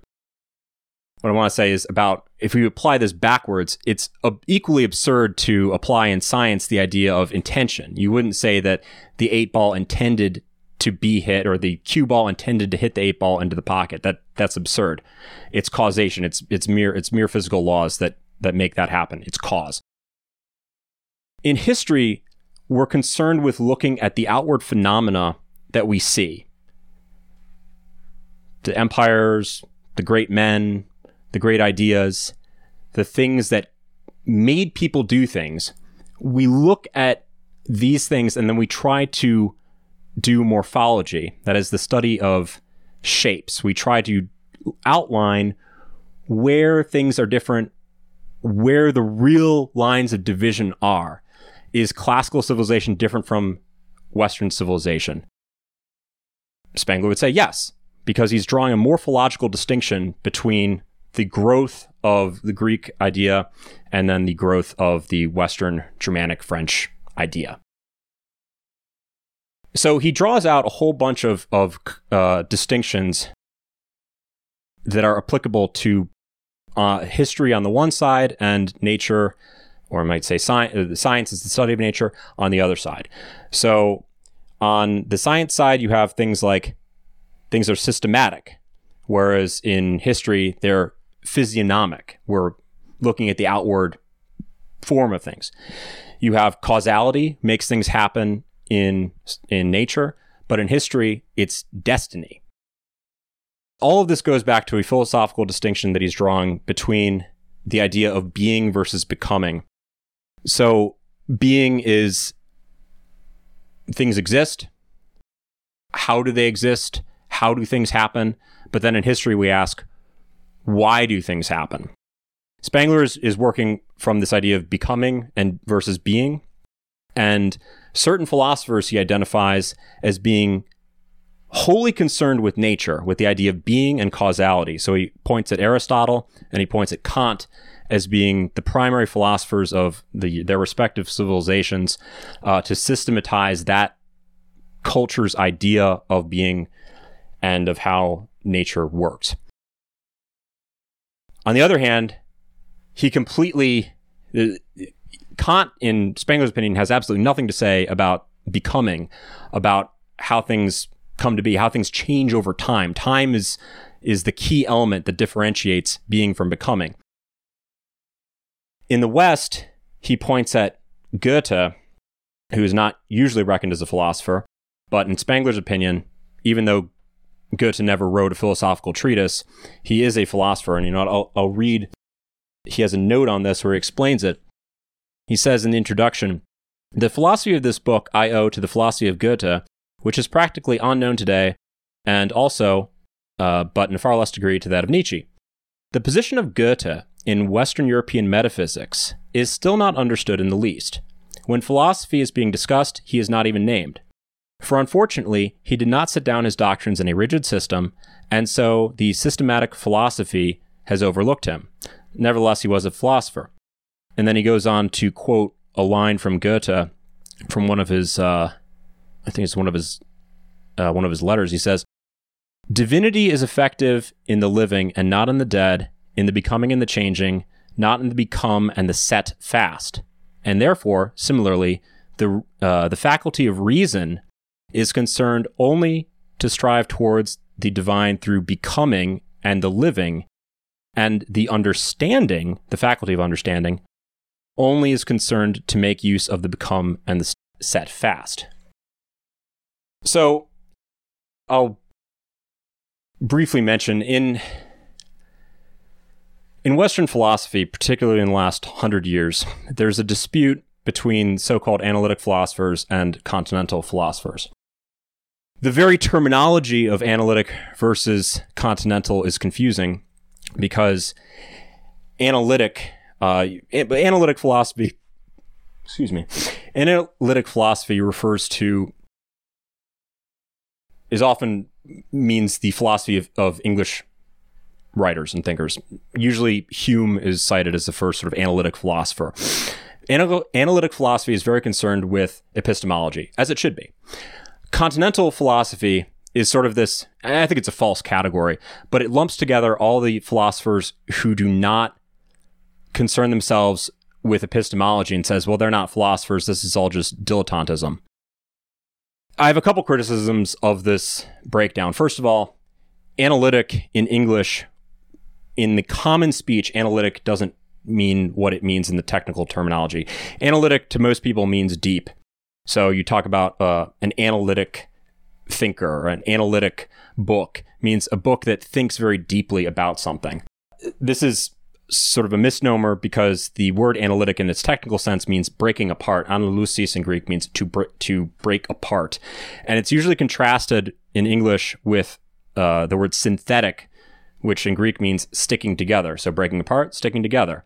what I want to say is about if we apply this backwards, it's equally absurd to apply in science the idea of intention. You wouldn't say that the eight ball intended to be hit or the cue ball intended to hit the eight ball into the pocket. That that's absurd. It's causation. It's it's mere it's mere physical laws that that make that happen. It's cause. In history, we're concerned with looking at the outward phenomena that we see. The empires, the great men, the great ideas, the things that made people do things, we look at these things and then we try to do morphology, that is the study of shapes. We try to outline where things are different, where the real lines of division are. Is classical civilization different from Western civilization? Spengler would say yes, because he's drawing a morphological distinction between the growth of the Greek idea and then the growth of the Western Germanic French idea. So he draws out a whole bunch of, of uh, distinctions that are applicable to uh, history on the one side and nature, or I might say science, uh, science is the study of nature, on the other side. So on the science side, you have things like things are systematic, whereas in history, they're physiognomic. We're looking at the outward form of things. You have causality, makes things happen in in nature, but in history, it's destiny. All of this goes back to a philosophical distinction that he's drawing between the idea of being versus becoming. So, being is things exist. How do they exist? How do things happen? But then in history, we ask, why do things happen? Spengler is, is working from this idea of becoming and versus being. And certain philosophers he identifies as being wholly concerned with nature, with the idea of being and causality. So he points at Aristotle and he points at Kant as being the primary philosophers of the, their respective civilizations uh, to systematize that culture's idea of being and of how nature works. On the other hand, he completely Kant, in Spengler's opinion, has absolutely nothing to say about becoming, about how things come to be, how things change over time. Time is is the key element that differentiates being from becoming. In the West, he points at Goethe, who is not usually reckoned as a philosopher, but in Spengler's opinion, even though Goethe never wrote a philosophical treatise, he is a philosopher. And you know, I'll, I'll read. He has a note on this where he explains it. He says in the introduction, "The philosophy of this book I owe to the philosophy of Goethe, which is practically unknown today, and also, uh, but in a far less degree, to that of Nietzsche. The position of Goethe in Western European metaphysics is still not understood in the least. When philosophy is being discussed, he is not even named. For unfortunately, he did not set down his doctrines in a rigid system, and so the systematic philosophy has overlooked him. Nevertheless, he was a philosopher. And then he goes on to quote a line from Goethe from one of his, uh, I think it's one of his, uh, one of his letters. He says, "Divinity is effective in the living and not in the dead, in the becoming and the changing, not in the become and the set fast. And therefore, similarly, the uh, the faculty of reason is concerned only to strive towards the divine through becoming and the living, and the understanding, the faculty of understanding, only is concerned to make use of the become and the set fast. So, I'll briefly mention in in Western philosophy, particularly in the last hundred years, there's a dispute between so called analytic philosophers and continental philosophers. The very terminology of analytic versus continental is confusing because analytic, uh, analytic philosophy, excuse me, analytic philosophy refers to, is often means the philosophy of, of English writers and thinkers. Usually, Hume is cited as the first sort of analytic philosopher. Anal- analytic philosophy is very concerned with epistemology, as it should be. Continental philosophy is sort of this, I think it's a false category, but it lumps together all the philosophers who do not concern themselves with epistemology and says, well, they're not philosophers. This is all just dilettantism. I have a couple criticisms of this breakdown. First of all, analytic in English in the common speech, analytic doesn't mean what it means in the technical terminology. Analytic to most people means deep. So you talk about uh, an analytic thinker or an analytic book means a book that thinks very deeply about something. This is sort of a misnomer because the word analytic in its technical sense means breaking apart. Analusis in Greek means to br- to break apart, and it's usually contrasted in English with uh, the word synthetic, which in Greek means sticking together. So breaking apart, sticking together.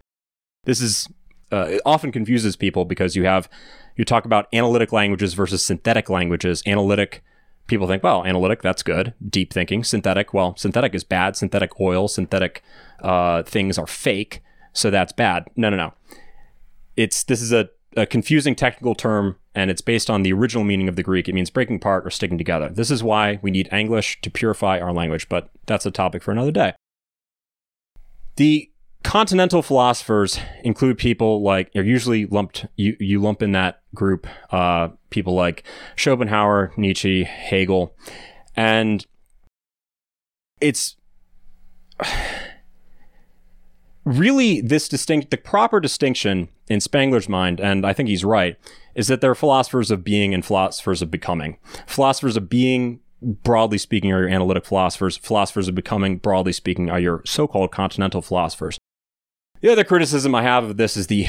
This is uh, often confuses people because you have you talk about analytic languages versus synthetic languages. Analytic people think, well, analytic that's good. Deep thinking, synthetic, well, synthetic is bad. Synthetic oil, synthetic uh, things are fake, so that's bad. No, no, no. It's this is a a confusing technical term and it's based on the original meaning of the Greek. It means breaking apart or sticking together. This is why we need English to purify our language, but that's a topic for another day. The continental philosophers include people like are usually lumped you, you lump in that group uh, people like Schopenhauer, Nietzsche, Hegel, and it's really this distinct the proper distinction in Spengler's mind, and I think he's right, is that there are philosophers of being and philosophers of becoming. Philosophers of being, broadly speaking, are your analytic philosophers. Philosophers of becoming, broadly speaking, are your so-called continental philosophers. The other criticism I have of this is the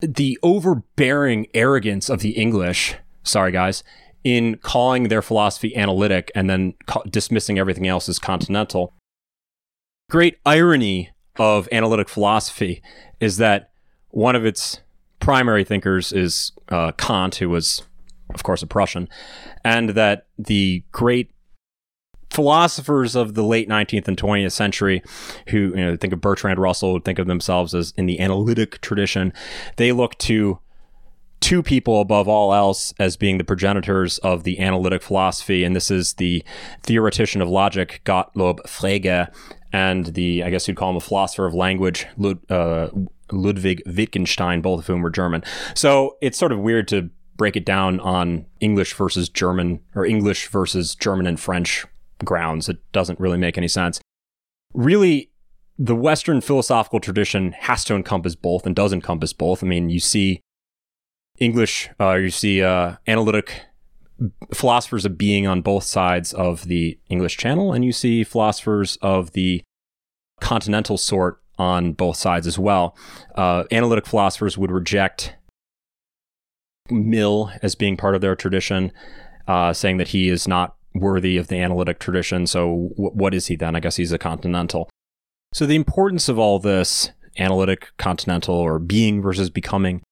the overbearing arrogance of the English sorry guys, in calling their philosophy analytic and then ca- dismissing everything else as continental. Great irony of analytic philosophy is that one of its primary thinkers is uh, Kant, who was, of course, a Prussian, and that the great philosophers of the late 19th and 20th century who you know think of Bertrand Russell would think of themselves as in the analytic tradition they look to two people above all else as being the progenitors of the analytic philosophy and this is the theoretician of logic Gottlob Frege and the I guess you'd call him a philosopher of language Lud, uh, Ludwig Wittgenstein both of whom were German. So it's sort of weird to break it down on English versus German or English versus German and French grounds. It doesn't really make any sense. Really, the Western philosophical tradition has to encompass both and does encompass both. I mean, you see English, uh, you see uh, analytic philosophers of being on both sides of the English Channel, and you see philosophers of the continental sort on both sides as well. Uh, analytic philosophers would reject Mill as being part of their tradition, uh, saying that he is not worthy of the analytic tradition. So, w- what is he then? I guess he's a continental. So, the importance of all this analytic, continental, or being versus becoming,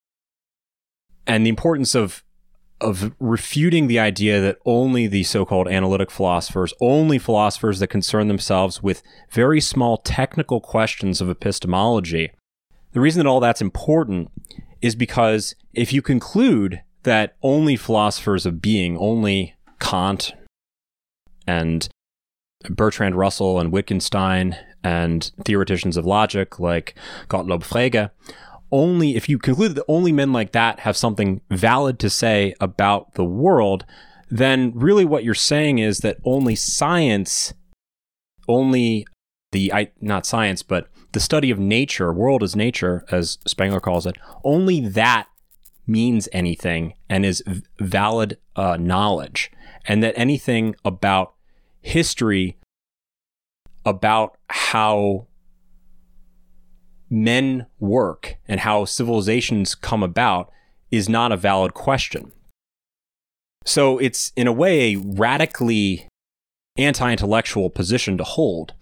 and the importance of of refuting the idea that only the so-called analytic philosophers, only philosophers that concern themselves with very small technical questions of epistemology. The reason that all that's important is because if you conclude that only philosophers of being, only Kant, and Bertrand Russell and Wittgenstein and theoreticians of logic like Gottlob Frege, only if you conclude that only men like that have something valid to say about the world, then really what you're saying is that only science, only the not science, but the study of nature, world as nature, as Spengler calls it, only that means anything and is valid uh, knowledge, and that anything about history about how men work and how civilizations come about is not a valid question. So it's, in a way, a radically anti intellectual position to hold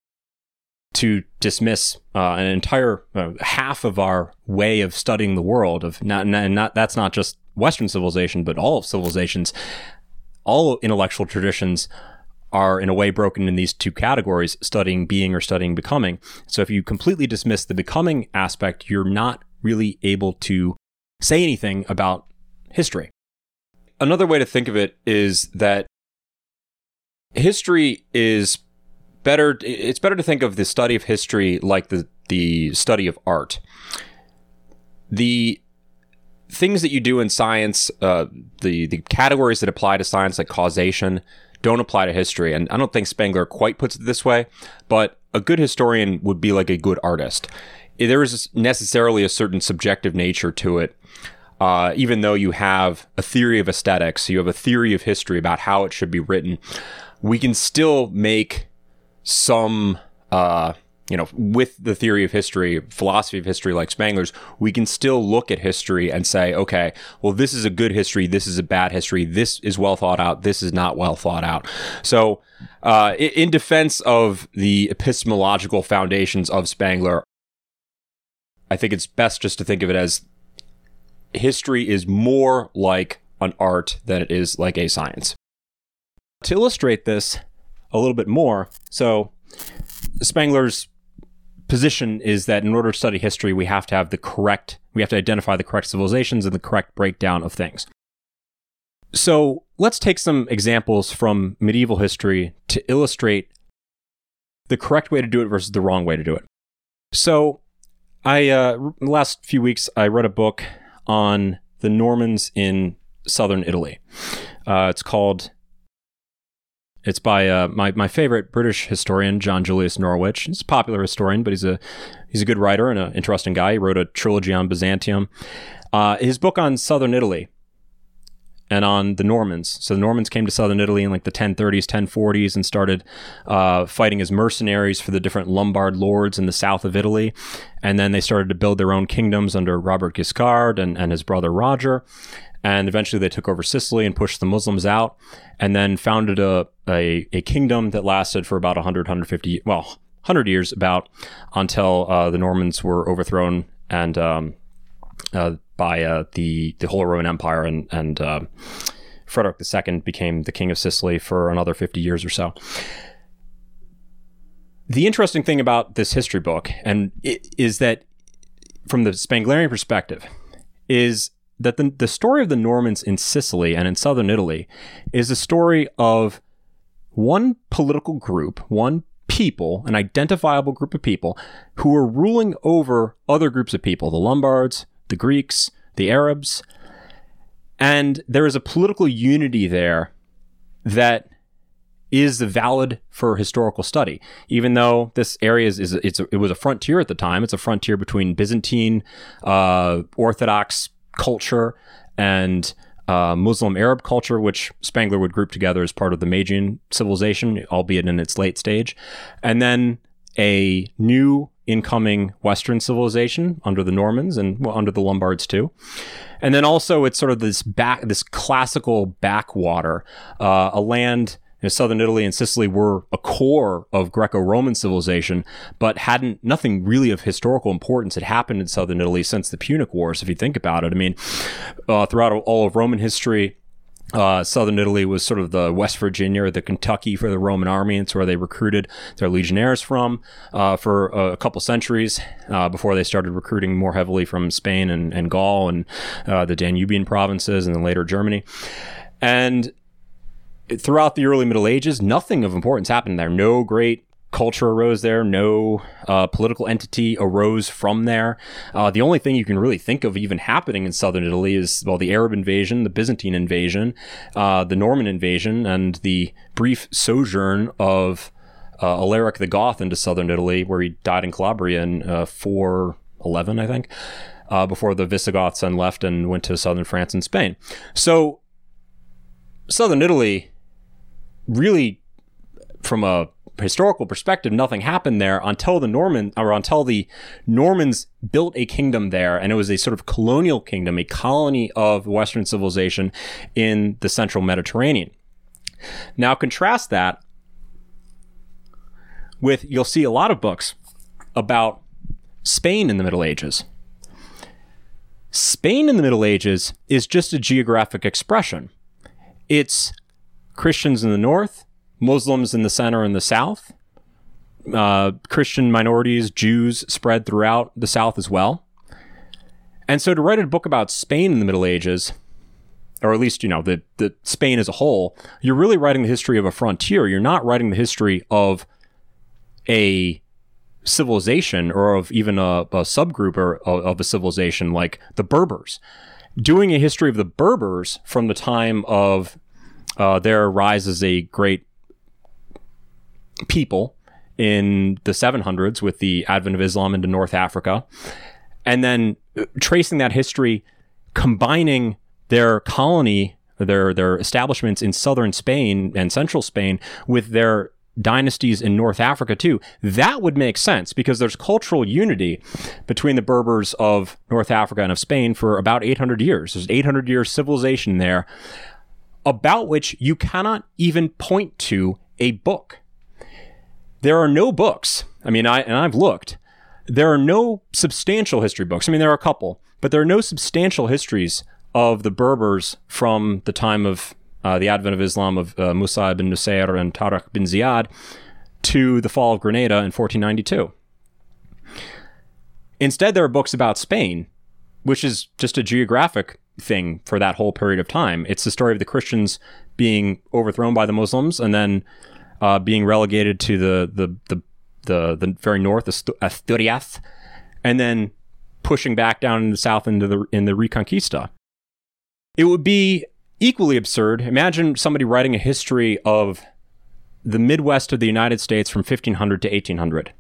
to dismiss uh, an entire uh, half of our way of studying the world of not, not, not that's not just western civilization but all of civilizations all intellectual traditions are in a way broken in these two categories studying being or studying becoming. So if you completely dismiss the becoming aspect, you're not really able to say anything about history. Another way to think of it is that history is better it's better to think of the study of history like the the study of art. The things that you do in science, uh, the the categories that apply to science, like causation, don't apply to history. And I don't think Spengler quite puts it this way, but a good historian would be like a good artist. There is necessarily a certain subjective nature to it. Uh, even though you have a theory of aesthetics, you have a theory of history about how it should be written, we can still make some uh, you know, with the theory of history, philosophy of history like Spengler's, we can still look at history and say, okay, well, this is a good history, this is a bad history, this is well thought out, this is not well thought out. So, uh, in defense of the epistemological foundations of Spengler, I think it's best just to think of it as history is more like an art than it is like a science. To illustrate this a little bit more, so Spengler's position is that in order to study history, we have to have the correct, we have to identify the correct civilizations and the correct breakdown of things. So let's take some examples from medieval history to illustrate the correct way to do it versus the wrong way to do it. So, I uh, last few weeks I read a book on the Normans in southern Italy. Uh, it's called it's by uh, my my favorite British historian, John Julius Norwich. He's a popular historian, but he's a he's a good writer and an interesting guy. He wrote a trilogy on Byzantium. Uh, his book on southern Italy and on the Normans. So the Normans came to southern Italy in like the 1030s, 1040s, and started uh, fighting as mercenaries for the different Lombard lords in the south of Italy. And then they started to build their own kingdoms under Robert Guiscard and, and his brother Roger. And eventually they took over Sicily and pushed the Muslims out, and then founded a a, a kingdom that lasted for about 100, 150, well, 100 years about until uh, the Normans were overthrown and um, uh, by uh, the the Holy Roman Empire and and uh, Frederick II became the king of Sicily for another 50 years or so. The interesting thing about this history book and is that from the Spenglerian perspective is that the, the story of the Normans in Sicily and in southern Italy is a story of one political group, one people, an identifiable group of people who were ruling over other groups of people, the Lombards, the Greeks, the Arabs. And there is a political unity there that is valid for historical study. Even though this area is, is it's a, it was a frontier at the time, it's a frontier between Byzantine, uh, Orthodox culture and uh, Muslim Arab culture, which Spengler would group together as part of the Magian civilization, albeit in its late stage, and then a new incoming Western civilization under the Normans and well, under the Lombards too. And then also it's sort of this back, this classical backwater, uh, a land know, southern Italy and Sicily were a core of Greco-Roman civilization, but hadn't nothing really of historical importance had happened in southern Italy since the Punic Wars. If you think about it, I mean, uh, throughout all of Roman history. Uh, southern Italy was sort of the West Virginia or the Kentucky for the Roman army. It's where they recruited their legionnaires from uh, for a couple centuries uh, before they started recruiting more heavily from Spain and, and Gaul and uh, the Danubian provinces and then later Germany. And throughout the early Middle Ages, nothing of importance happened there. No great culture arose there. No uh, political entity arose from there. Uh, the only thing you can really think of even happening in southern Italy is, well, the Arab invasion, the Byzantine invasion, uh, the Norman invasion, and the brief sojourn of uh, Alaric the Goth into southern Italy, where he died in Calabria in uh, 411, I think, uh, before the Visigoths then left and went to southern France and Spain. So, southern Italy really, from a historical perspective, nothing happened there until the Norman or until the Normans built a kingdom there, and it was a sort of colonial kingdom, a colony of Western civilization in the central Mediterranean. Now, contrast that with you'll see a lot of books about Spain in the Middle Ages. Spain in the Middle Ages is just a geographic expression. It's Christians in the north, Muslims in the center and the south, uh, Christian minorities, Jews spread throughout the south as well. And so to write a book about Spain in the Middle Ages, or at least, you know, the, the Spain as a whole, you're really writing the history of a frontier. You're not writing the history of a civilization or of even a, a subgroup or, of a civilization like the Berbers. Doing a history of the Berbers from the time of uh, their rise as a great people in the 700s with the advent of Islam into North Africa, and then uh, tracing that history, combining their colony, their their establishments in southern Spain and central Spain with their dynasties in North Africa too. That would make sense because there's cultural unity between the Berbers of North Africa and of Spain for about 800 years. There's 800 years civilization there about which you cannot even point to a book. There are no books. I mean, I and I've looked. There are no substantial history books. I mean, there are a couple, but there are no substantial histories of the Berbers from the time of uh, the advent of Islam of uh, Musa ibn Nusayr and Tariq bin Ziyad to the fall of Granada in 1492. Instead, there are books about Spain, which is just a geographic thing for that whole period of time. It's the story of the Christians being overthrown by the Muslims and then uh, being relegated to the the the the, the very north, Asturias, and then pushing back down in the south into the in the Reconquista. It would be equally absurd. Imagine somebody writing a history of the Midwest of the United States from 1500 to 1800.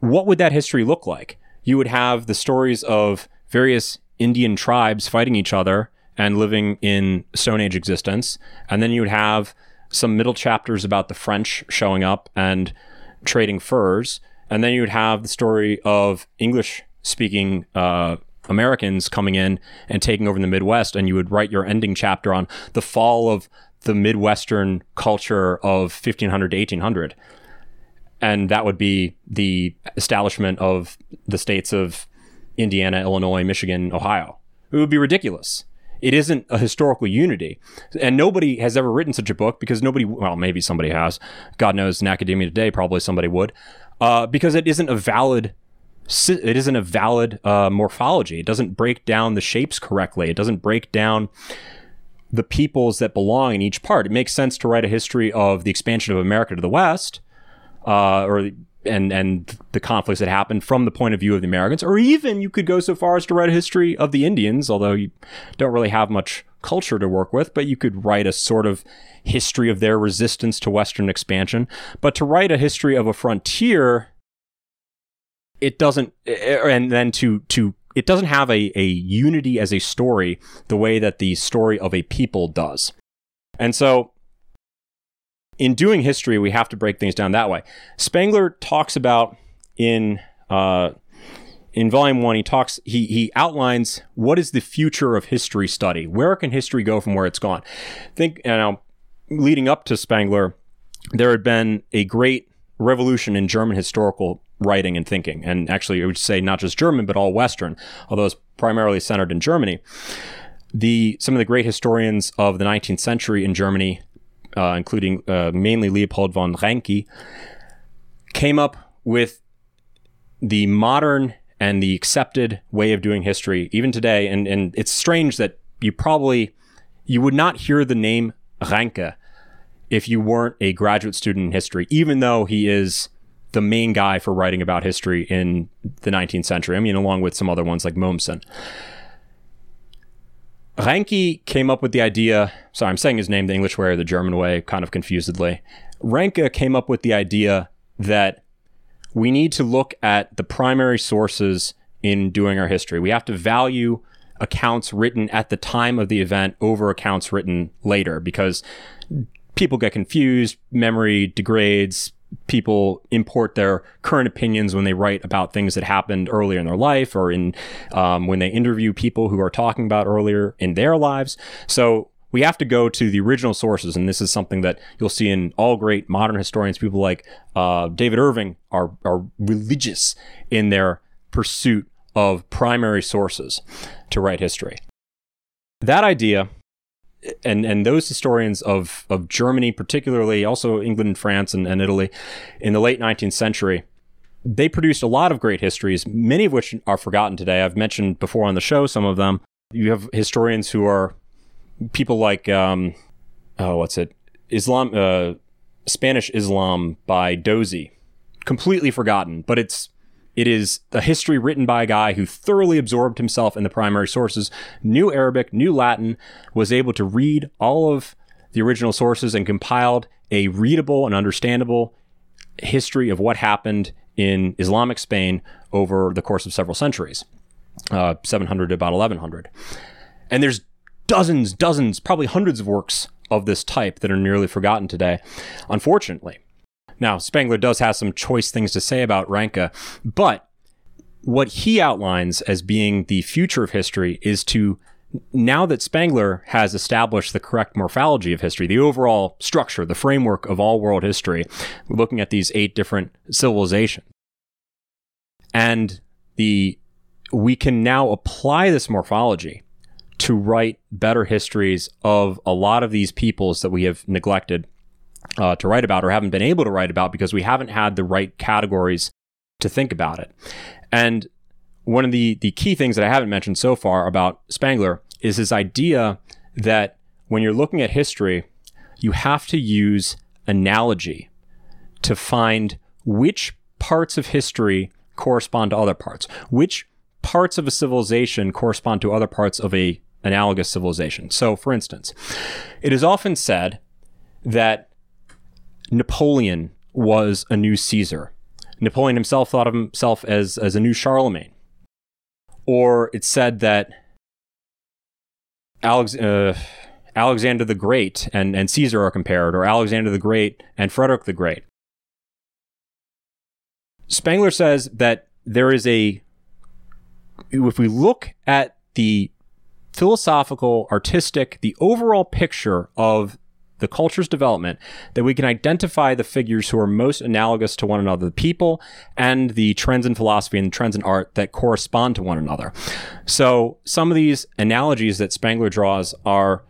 What would that history look like? You would have the stories of various Indian tribes fighting each other and living in Stone Age existence. And then you would have some middle chapters about the French showing up and trading furs. And then you would have the story of English speaking uh, Americans coming in and taking over the Midwest, and you would write your ending chapter on the fall of the Midwestern culture of 1500 to 1800. And that would be the establishment of the states of Indiana, Illinois, Michigan, Ohio. It would be ridiculous. It isn't a historical unity. And nobody has ever written such a book because nobody, well, maybe somebody has. God knows in academia today, probably somebody would. Uh, because it isn't a valid it isn't a valid uh, morphology. It doesn't break down the shapes correctly. It doesn't break down the peoples that belong in each part. It makes sense to write a history of the expansion of America to the West, uh, or and and the conflicts that happened from the point of view of the Americans, or even you could go so far as to write a history of the Indians, although you don't really have much culture to work with, but you could write a sort of history of their resistance to Western expansion. But to write a history of a frontier, it doesn't, and then to to it doesn't have a, a unity as a story the way that the story of a people does. And so in doing history, we have to break things down that way. Spengler talks about in uh, in volume one, he talks he he outlines what is the future of history study. Where can history go from where it's gone? Think you know, leading up to Spengler, there had been a great revolution in German historical writing and thinking, and actually, I would say not just German but all Western, although it's primarily centered in Germany. The some of the great historians of the 19th century in Germany uh, including uh, mainly Leopold von Ranke, came up with the modern and the accepted way of doing history even today. And, and it's strange that you probably you would not hear the name Ranke if you weren't a graduate student in history, even though he is the main guy for writing about history in the 19th century. I mean, along with some other ones like Mommsen. Ranke came up with the idea. Sorry, I'm saying his name the English way or the German way, kind of confusedly. Ranke came up with the idea that we need to look at the primary sources in doing our history. We have to value accounts written at the time of the event over accounts written later because people get confused, memory degrades, people import their current opinions when they write about things that happened earlier in their life or in um, when they interview people who are talking about earlier in their lives. So we have to go to the original sources, and this is something that you'll see in all great modern historians. People like uh, David Irving are are religious in their pursuit of primary sources to write history. That idea and and those historians of of Germany, particularly also England, and France, and, and Italy, in the late 19th century, they produced a lot of great histories, many of which are forgotten today. I've mentioned before on the show some of them. You have historians who are people like um, oh, what's it? Islam, uh, Spanish Islam by Dozy, completely forgotten, but it's it is a history written by a guy who thoroughly absorbed himself in the primary sources, knew Arabic, knew Latin, was able to read all of the original sources and compiled a readable and understandable history of what happened in Islamic Spain over the course of several centuries, uh, 700 to about 1100. And there's dozens, dozens, probably hundreds of works of this type that are nearly forgotten today, unfortunately. Now, Spengler does have some choice things to say about Ranke, but what he outlines as being the future of history is to now that Spengler has established the correct morphology of history, the overall structure, the framework of all world history, looking at these eight different civilizations. And the we can now apply this morphology to write better histories of a lot of these peoples that we have neglected uh, to write about or haven't been able to write about because we haven't had the right categories to think about it. And one of the, the key things that I haven't mentioned so far about Spengler is his idea that when you're looking at history, you have to use analogy to find which parts of history correspond to other parts, which parts of a civilization correspond to other parts of a analogous civilization. So, for instance, it is often said that Napoleon was a new Caesar. Napoleon himself thought of himself as, as a new Charlemagne. Or it's said that Alex, uh, Alexander the Great and, and Caesar are compared, or Alexander the Great and Frederick the Great. Spengler says that there is a if we look at the philosophical, artistic, the overall picture of the culture's development, that we can identify the figures who are most analogous to one another, the people and the trends in philosophy and trends in art that correspond to one another. So some of these analogies that Spengler draws are,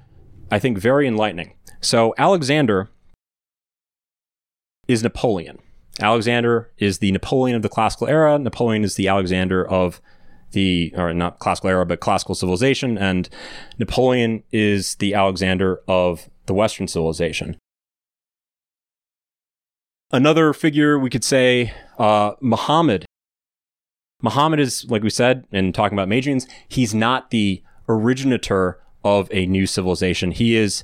I think, very enlightening. So Alexander is Napoleon. Alexander is the Napoleon of the classical era. Napoleon is the Alexander of the, or not classical era, but classical civilization. And Napoleon is the Alexander of the Western civilization. Another figure we could say, uh, Muhammad. Muhammad is, like we said, in talking about Magians, he's not the originator of a new civilization. He is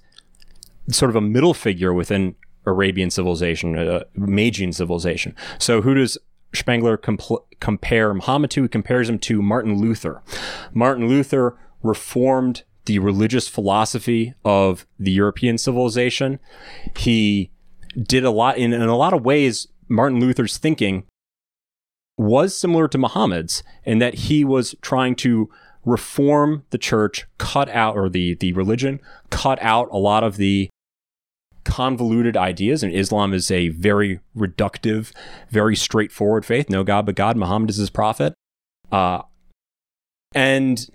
sort of a middle figure within Arabian civilization, uh, Magian civilization. So who does Spengler compl- compare Muhammad to? He compares him to Martin Luther. Martin Luther reformed the religious philosophy of the European civilization. He did a lot in, in a lot of ways. Martin Luther's thinking was similar to Muhammad's in that he was trying to reform the church, cut out or the the religion, cut out a lot of the convoluted ideas. And Islam is a very reductive, very straightforward faith. No God but God. Muhammad is his prophet. Uh, and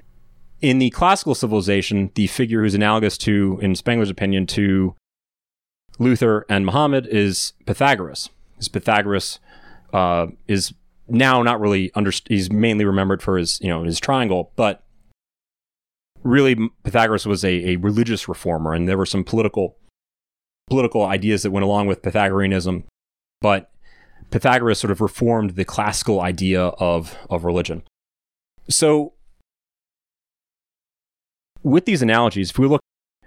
in the classical civilization, the figure who's analogous to, in Spengler's opinion, to Luther and Muhammad is Pythagoras. Is Pythagoras uh, is now not really under. He's mainly remembered for his, you know, his triangle, but really Pythagoras was a, a religious reformer, and there were some political political ideas that went along with Pythagoreanism, but Pythagoras sort of reformed the classical idea of of religion. So with these analogies, if we look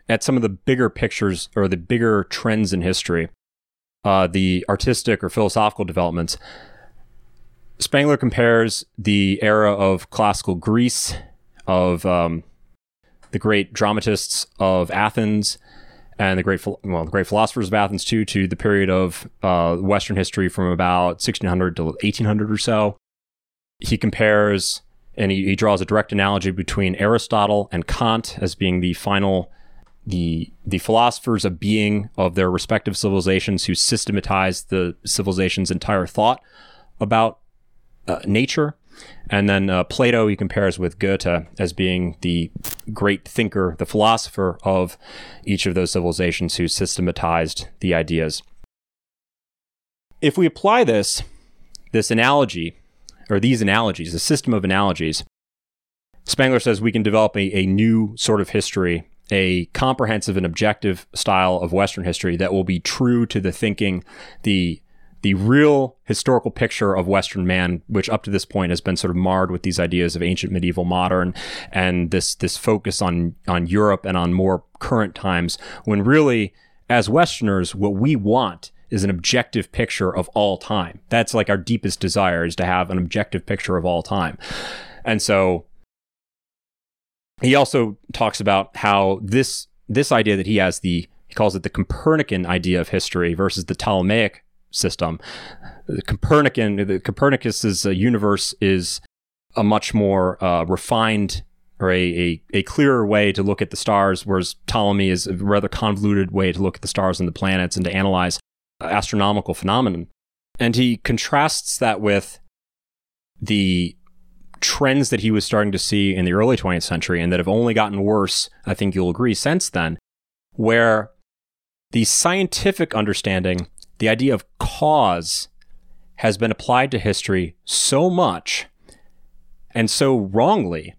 at some of the bigger pictures or the bigger trends in history, uh, the artistic or philosophical developments, Spengler compares the era of classical Greece, of um, the great dramatists of Athens, and the great well, the great philosophers of Athens too, to the period of uh, Western history from about 1600 to 1800 or so. He compares and he, he draws a direct analogy between Aristotle and Kant as being the final the the philosophers of being of their respective civilizations who systematized the civilization's entire thought about uh, nature. And then uh, Plato he compares with Goethe as being the great thinker, the philosopher of each of those civilizations who systematized the ideas. If we apply this this analogy or these analogies, a system of analogies, Spengler says we can develop a, a new sort of history, a comprehensive and objective style of Western history that will be true to the thinking, the the real historical picture of Western man, which up to this point has been sort of marred with these ideas of ancient, medieval, modern, and this this focus on on Europe and on more current times, when really, as Westerners, what we want is an objective picture of all time. That's like our deepest desire is to have an objective picture of all time. And so he also talks about how this this idea that he has the he calls it the Copernican idea of history versus the Ptolemaic system. The Copernican the Copernicus's uh, universe is a much more uh, refined or a, a, a, clearer way to look at the stars, whereas Ptolemy is a rather convoluted way to look at the stars and the planets and to analyze astronomical phenomenon. And he contrasts that with the trends that he was starting to see in the early 20th century and that have only gotten worse, I think you'll agree, since then, where the scientific understanding, the idea of cause, has been applied to history so much and so wrongly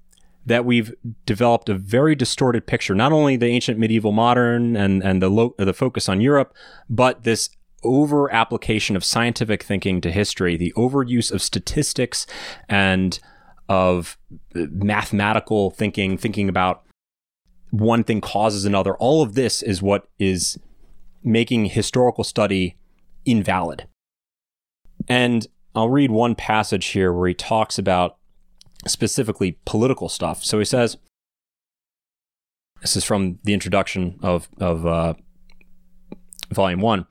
that we've developed a very distorted picture, not only the ancient, medieval, modern, and, and the, lo- the focus on Europe, but this over application of scientific thinking to history, the overuse of statistics and of mathematical thinking, thinking about one thing causes another, all of this is what is making historical study invalid. And I'll read one passage here where he talks about specifically political stuff. So he says, this is from the introduction of, of uh, volume one.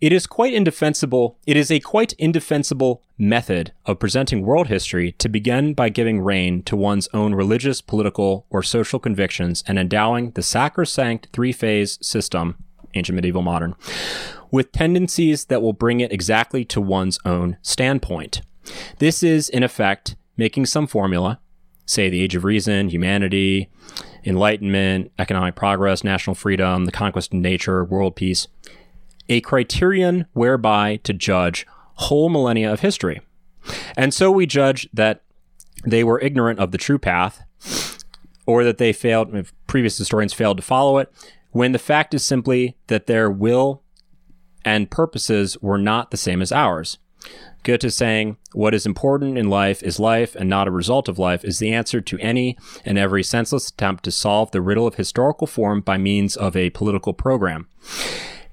It is quite indefensible. It is a quite indefensible method of presenting world history to begin by giving rein to one's own religious, political, or social convictions and endowing the sacrosanct three phase system, ancient, medieval, modern, with tendencies that will bring it exactly to one's own standpoint. This is, in effect, making some formula, say the age of reason, humanity, enlightenment, economic progress, national freedom, the conquest of nature, world peace a criterion whereby to judge whole millennia of history. And so we judge that they were ignorant of the true path or that they failed, previous historians failed to follow it, when the fact is simply that their will and purposes were not the same as ours. Goethe saying, What is important in life is life and not a result of life, is the answer to any and every senseless attempt to solve the riddle of historical form by means of a political program.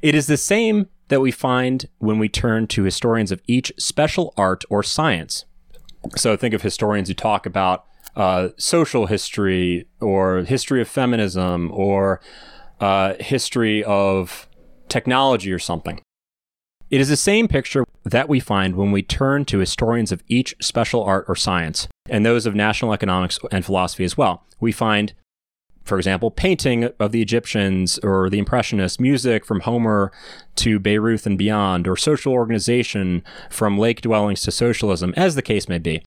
It is the same that we find when we turn to historians of each special art or science. So think of historians who talk about uh, social history or history of feminism or uh, history of technology or something. It is the same picture that we find when we turn to historians of each special art or science, and those of national economics and philosophy as well. We find for example, painting of the Egyptians or the Impressionists, music from Homer to Bayreuth and beyond, or social organization from lake dwellings to socialism, as the case may be.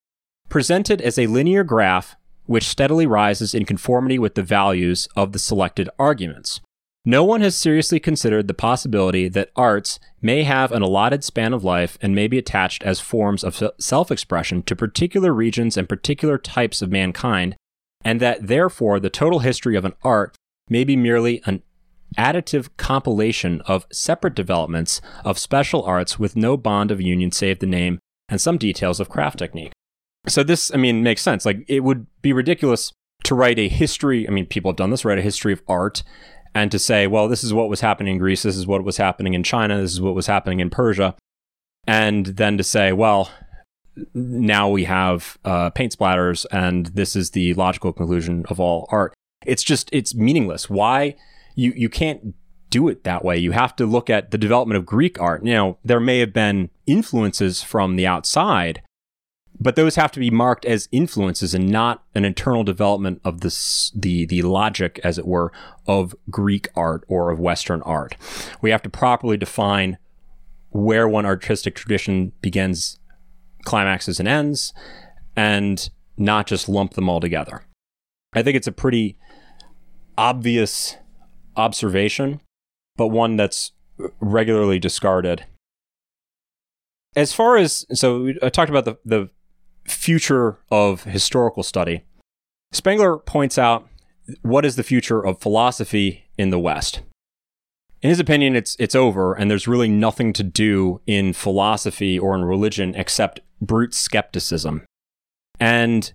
Presented as a linear graph which steadily rises in conformity with the values of the selected arguments. No one has seriously considered the possibility that arts may have an allotted span of life and may be attached as forms of self expression to particular regions and particular types of mankind, and that therefore the total history of an art may be merely an additive compilation of separate developments of special arts with no bond of union save the name and some details of craft technique. So this, I mean, makes sense. Like it would be ridiculous to write a history. I mean, people have done this, write a history of art and to say, well, this is what was happening in Greece, this is what was happening in China, this is what was happening in Persia. And then to say, well, now we have uh, paint splatters, and this is the logical conclusion of all art. It's just it's meaningless. Why you you can't do it that way. You have to look at the development of Greek art. You know, there may have been influences from the outside, but those have to be marked as influences and not an internal development of this the the logic, as it were, of Greek art or of Western art. We have to properly define where one artistic tradition begins climaxes and ends and not just lump them all together. I think it's a pretty obvious observation, but one that's regularly discarded. As far as, so I talked about the, the future of historical study. Spengler points out what is the future of philosophy in the West. In his opinion, it's it's over, and there's really nothing to do in philosophy or in religion except brute skepticism. And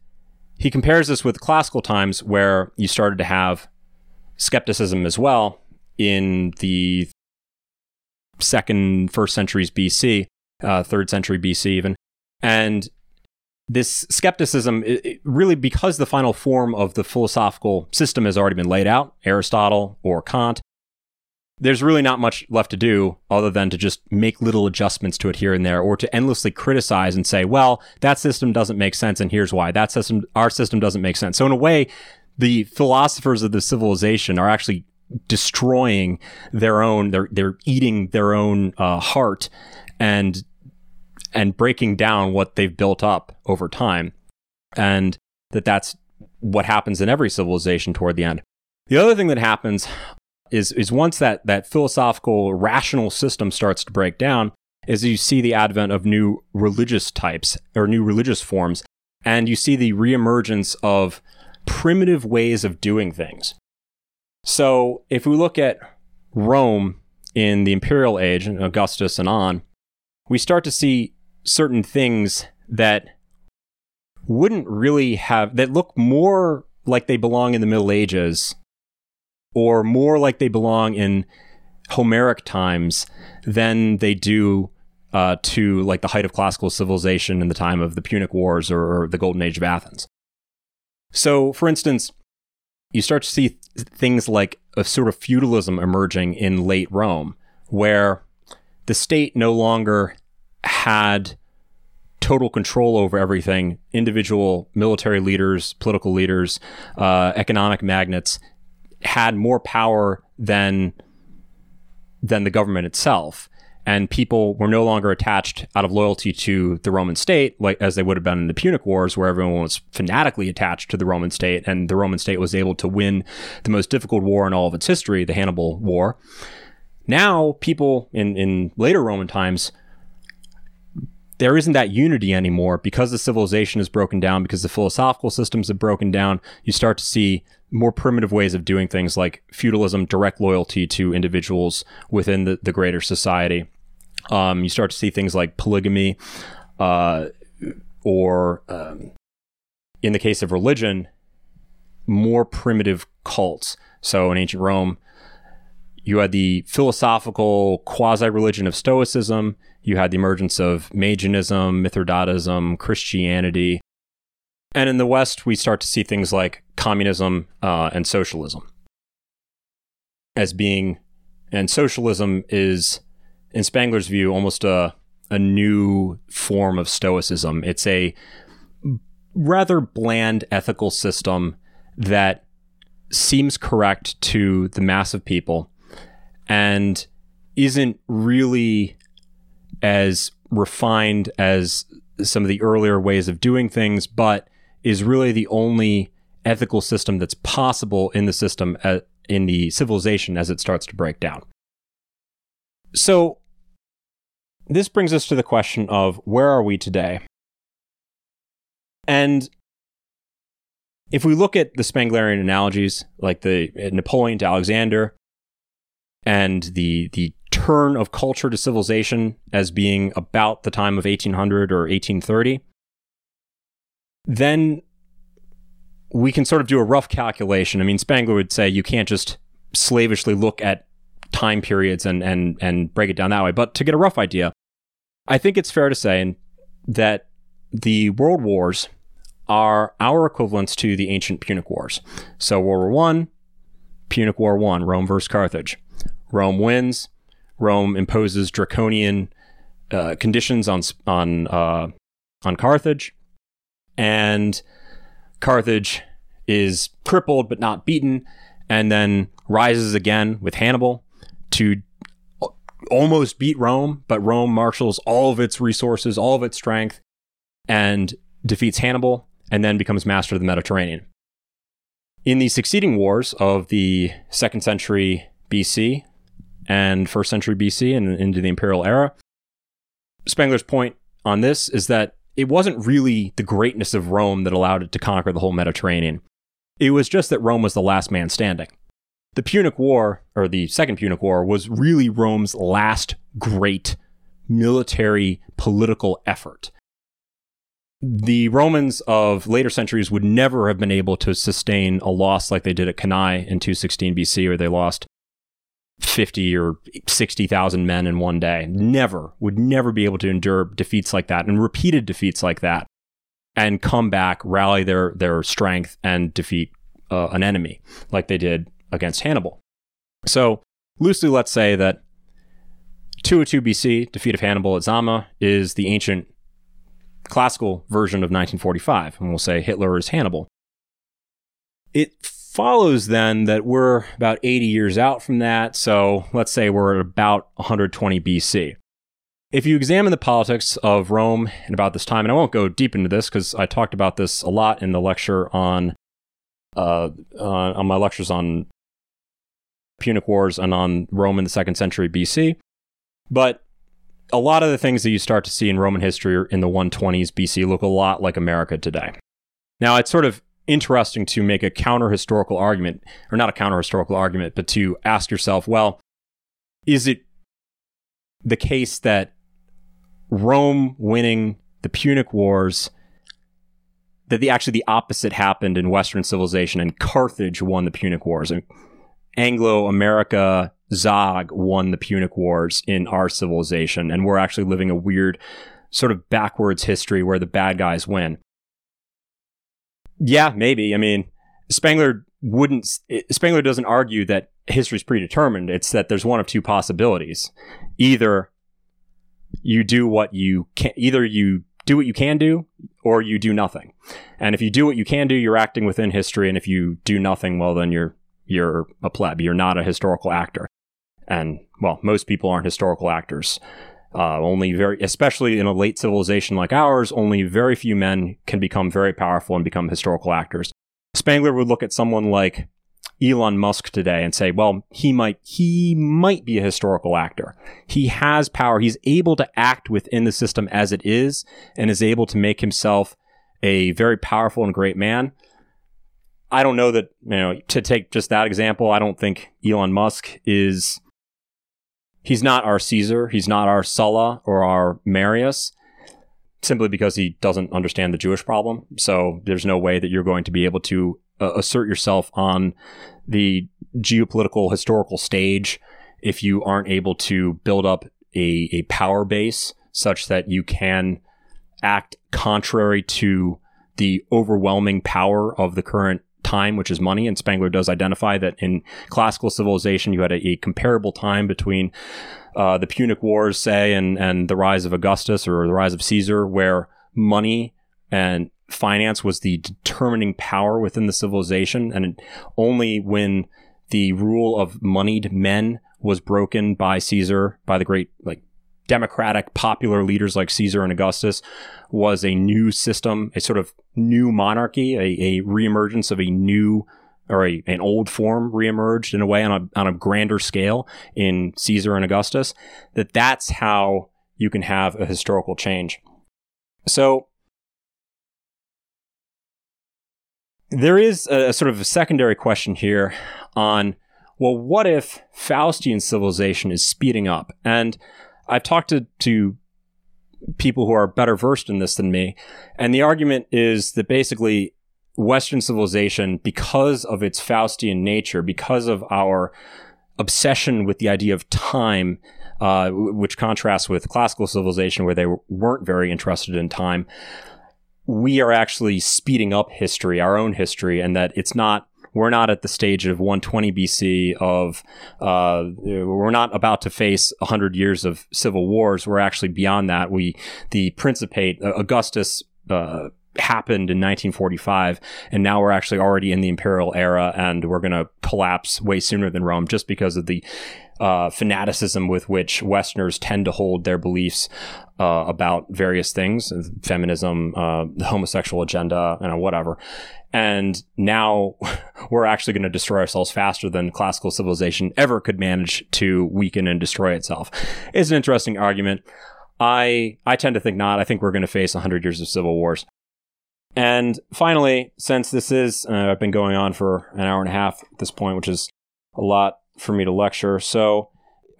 he compares this with classical times where you started to have skepticism as well in the second, first centuries BC, uh, third century BC even. And this skepticism, it, really because the final form of the philosophical system has already been laid out, Aristotle or Kant, there's really not much left to do other than to just make little adjustments to it here and there or to endlessly criticize and say, well, that system doesn't make sense and here's why. That system, our system doesn't make sense. So in a way, the philosophers of the civilization are actually destroying their own, they're, they're eating their own uh, heart and, and breaking down what they've built up over time. And that that's what happens in every civilization toward the end. The other thing that happens is is once that that philosophical rational system starts to break down is you see the advent of new religious types or new religious forms and you see the reemergence of primitive ways of doing things. So if we look at Rome in the imperial age, and Augustus and on, we start to see certain things that wouldn't really have that look more like they belong in the Middle Ages or more like they belong in Homeric times than they do uh, to like the height of classical civilization in the time of the Punic Wars or, or the Golden Age of Athens. So, for instance, you start to see th- things like a sort of feudalism emerging in late Rome, where the state no longer had total control over everything. Individual military leaders, political leaders, uh, economic magnates had more power than than the government itself. And people were no longer attached out of loyalty to the Roman state, like as they would have been in the Punic Wars, where everyone was fanatically attached to the Roman state, and the Roman state was able to win the most difficult war in all of its history, the Hannibal War. Now, people in, in later Roman times there isn't that unity anymore because the civilization is broken down, because the philosophical systems have broken down. You start to see more primitive ways of doing things like feudalism, direct loyalty to individuals within the, the greater society. Um, you start to see things like polygamy, uh, or um, in the case of religion, more primitive cults. So in ancient Rome, you had the philosophical quasi religion of Stoicism. You had the emergence of Magianism, Mithridatism, Christianity. And in the West, we start to see things like communism uh, and socialism as being, and socialism is, in Spengler's view, almost a, a new form of Stoicism. It's a rather bland ethical system that seems correct to the mass of people and isn't really as refined as some of the earlier ways of doing things, but is really the only ethical system that's possible in the system at, uh, in the civilization as it starts to break down. So, this brings us to the question of where are we today? And if we look at the Spenglerian analogies, like the Napoleon to Alexander, and the the turn of culture to civilization as being about the time of 1800 or 1830, then we can sort of do a rough calculation. I mean, Spengler would say you can't just slavishly look at time periods and and and break it down that way. But to get a rough idea, I think it's fair to say that the world wars are our equivalents to the ancient Punic Wars. So World War One, Punic War One, Rome versus Carthage. Rome wins. Rome imposes draconian uh, conditions on on uh, on Carthage, and Carthage is crippled but not beaten, and then rises again with Hannibal to almost beat Rome, but Rome marshals all of its resources, all of its strength, and defeats Hannibal, and then becomes master of the Mediterranean. In the succeeding wars of the second century BC, and first century BC and into the imperial era. Spengler's point on this is that it wasn't really the greatness of Rome that allowed it to conquer the whole Mediterranean. It was just that Rome was the last man standing. The Punic War, or the Second Punic War, was really Rome's last great military political effort. The Romans of later centuries would never have been able to sustain a loss like they did at Cannae in 216 BC, where they lost 50 or 60,000 men in one day. Never, would never be able to endure defeats like that and repeated defeats like that and come back, rally their, their strength and defeat uh, an enemy like they did against Hannibal. So, loosely, let's say that 202 BC, defeat of Hannibal at Zama, is the ancient classical version of 1945. And we'll say Hitler is Hannibal. It follows then that we're about 80 years out from that. So let's say we're at about 120 BC. If you examine the politics of Rome in about this time, and I won't go deep into this because I talked about this a lot in the lecture on uh, on my lectures on Punic Wars and on Rome in the second century BC. But a lot of the things that you start to see in Roman history in the 120s BC look a lot like America today. Now, it's sort of interesting to make a counter historical argument, or not a counter historical argument, but to ask yourself, well, is it the case that Rome winning the Punic Wars, that the actually the opposite happened in Western civilization and Carthage won the Punic Wars? And Anglo America Zog won the Punic Wars in our civilization, and we're actually living a weird sort of backwards history where the bad guys win. Yeah, maybe. I mean, Spengler wouldn't. Eh, Spengler doesn't argue that history is predetermined. It's that there's one of two possibilities: either you do what you can. Either you do what you can do, or you do nothing. And if you do what you can do, you're acting within history. And if you do nothing, well, then you're you're a pleb. You're not a historical actor. And well, most people aren't historical actors. Uh, only very, especially in a late civilization like ours, only very few men can become very powerful and become historical actors. Spengler would look at someone like Elon Musk today and say, well, he might, he might be a historical actor. He has power. He's able to act within the system as it is and is able to make himself a very powerful and great man. I don't know that, you know, to take just that example, I don't think Elon Musk is he's not our Caesar, he's not our Sulla or our Marius, simply because he doesn't understand the Jewish problem. So there's no way that you're going to be able to uh, assert yourself on the geopolitical historical stage if you aren't able to build up a, a power base such that you can act contrary to the overwhelming power of the current time, which is money. And Spengler does identify that in classical civilization, you had a, a comparable time between uh, the Punic Wars, say, and, and the rise of Augustus or the rise of Caesar, where money and finance was the determining power within the civilization. And only when the rule of moneyed men was broken by Caesar, by the great like democratic popular leaders like Caesar and Augustus was a new system, a sort of new monarchy, a, a reemergence of a new or a, an old form reemerged in a way on a, on a grander scale in Caesar and Augustus, that that's how you can have a historical change. So there is a, a sort of a secondary question here on, well, what if Faustian civilization is speeding up? And I've talked to, to people who are better versed in this than me, and the argument is that basically Western civilization, because of its Faustian nature, because of our obsession with the idea of time, uh, which contrasts with classical civilization where they weren't very interested in time, we are actually speeding up history, our own history, and that it's not we're not at the stage of 120 BC of uh, we're not about to face 100 years of civil wars. We're actually beyond that. We the Principate uh, Augustus. Uh, happened in 1945 and now we're actually already in the imperial era and we're going to collapse way sooner than rome just because of the uh, fanaticism with which westerners tend to hold their beliefs uh, about various things feminism uh, the homosexual agenda and whatever and now we're actually going to destroy ourselves faster than classical civilization ever could manage to weaken and destroy itself. It's an interesting argument. I I tend to think not. I think we're going to face 100 years of civil wars. And finally, since this is, uh, I've been going on for an hour and a half at this point, which is a lot for me to lecture. So,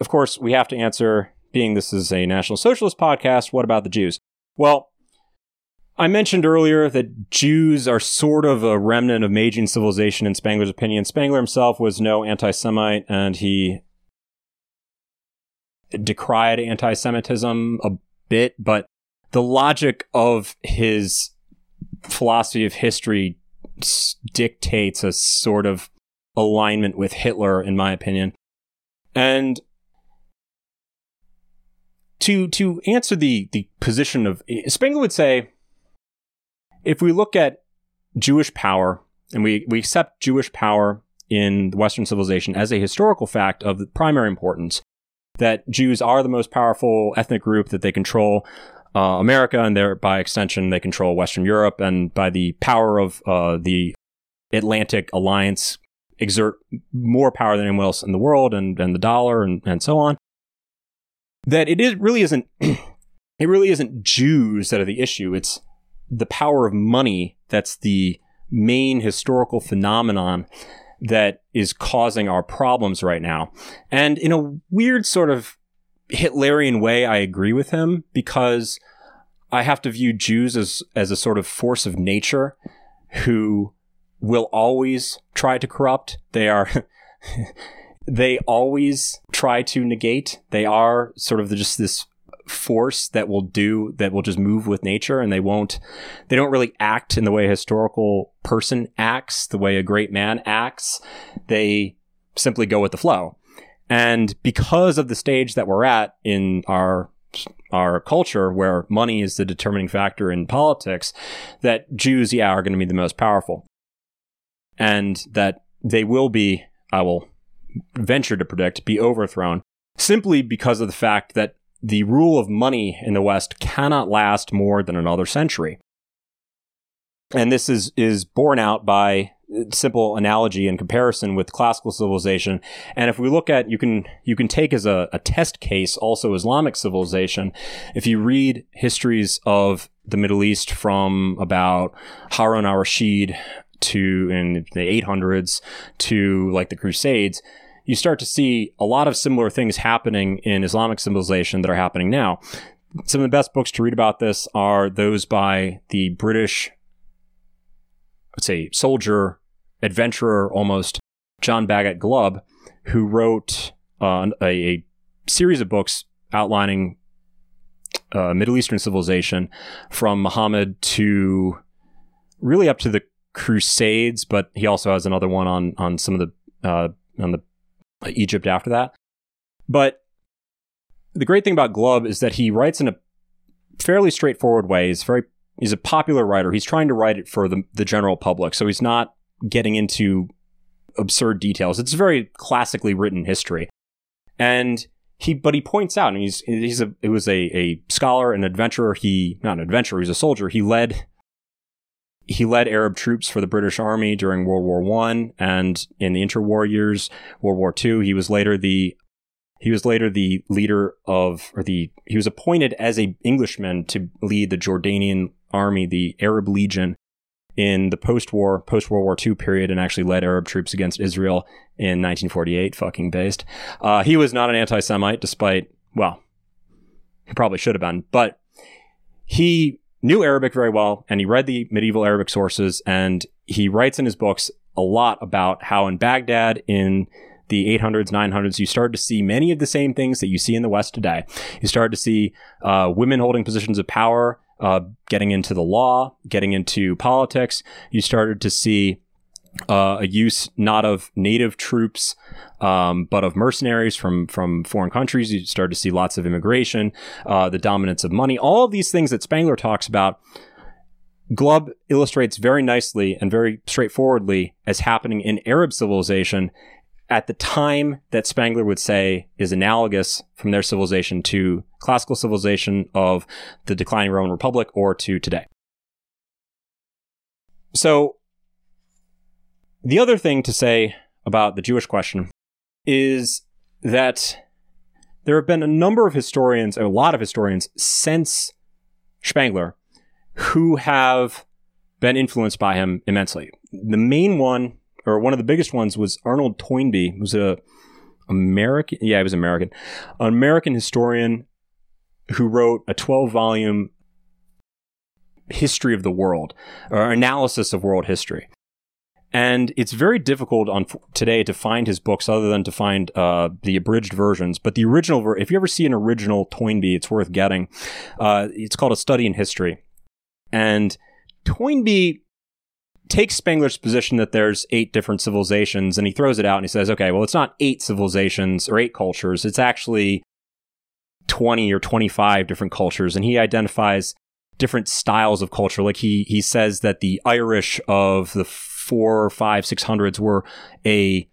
of course, we have to answer, being this is a National Socialist podcast, what about the Jews? Well, I mentioned earlier that Jews are sort of a remnant of Magian civilization in Spengler's opinion. Spengler himself was no anti Semite and he decried anti Semitism a bit, but the logic of his philosophy of history dictates a sort of alignment with Hitler, in my opinion. And to to answer the the position of Spengler would say if we look at Jewish power and we, we accept Jewish power in Western civilization as a historical fact of primary importance, that Jews are the most powerful ethnic group, that they control uh, America, and there, by extension, they control Western Europe, and by the power of uh, the Atlantic Alliance, exert more power than anyone else in the world, and, and the dollar, and, and so on. That it is really isn't. it really isn't Jews that are the issue. It's the power of money that's the main historical phenomenon that is causing our problems right now. And in a weird sort of Hitlerian way, I agree with him because I have to view Jews as, as a sort of force of nature who will always try to corrupt. They are, they always try to negate. They are sort of just this force that will do that will just move with nature and they won't they don't really act in the way a historical person acts the way a great man acts they simply go with the flow and because of the stage that we're at in our our culture, where money is the determining factor in politics, that Jews, yeah, are going to be the most powerful, and that they will be. I will venture to predict be overthrown simply because of the fact that the rule of money in the West cannot last more than another century. And this is, is borne out by simple analogy and comparison with classical civilization. And if we look at, you can, you can take as a, a test case also Islamic civilization. If you read histories of the Middle East from about Harun al-Rashid to in the 800s to like the Crusades, you start to see a lot of similar things happening in Islamic civilization that are happening now. Some of the best books to read about this are those by the British, let's say, soldier, adventurer almost, John Bagot Glubb, who wrote uh, a, a, series of books outlining uh, Middle Eastern civilization from Muhammad to really up to the Crusades, but he also has another one on on some of the uh, on the Egypt after that. But the great thing about Glubb is that he writes in a fairly straightforward way. He's very he's a popular writer. He's trying to write it for the, the general public, so he's not getting into absurd details. It's very classically written history, and he but he points out, and he's he's a it was a a scholar, an adventurer. He not an adventurer. He's a soldier. He led he led Arab troops for the British Army during World War One and in the interwar years, World War Two. He was later the he was later the leader of or the he was appointed as a Englishman to lead the Jordanian army, the Arab Legion, in the post-war, post-World War II period, and actually led Arab troops against Israel in 1948. Fucking based. Uh, he was not an anti-Semite, despite well, he probably should have been, but he knew Arabic very well and he read the medieval Arabic sources and he writes in his books a lot about how in Baghdad in the 800s, 900s, you started to see many of the same things that you see in the West today. You started to see uh, women holding positions of power, uh, getting into the law, getting into politics. You started to see uh, a use not of native troops, um, but of mercenaries from from foreign countries. You started to see lots of immigration, uh, the dominance of money, all of these things that Spengler talks about. Glubb illustrates very nicely and very straightforwardly as happening in Arab civilization at the time that Spengler would say is analogous from their civilization to classical civilization of the declining Roman Republic or to today. So the other thing to say about the Jewish question is that there have been a number of historians, a lot of historians since Spengler, who have been influenced by him immensely. The main one, or one of the biggest ones, was Arnold Toynbee, who was a American, yeah, he was American, an American historian who wrote a 12 volume history of the world, or analysis of world history. And it's very difficult on today to find his books other than to find uh, the abridged versions. But the original, ver- if you ever see an original Toynbee, it's worth getting. Uh, it's called A Study in History. And Toynbee takes Spengler's position that there's eight different civilizations and he throws it out and he says, okay, well, it's not eight civilizations or eight cultures. It's actually 20 or 25 different cultures. And he identifies different styles of culture. Like he, he says that the Irish of the four, five, six hundreds were a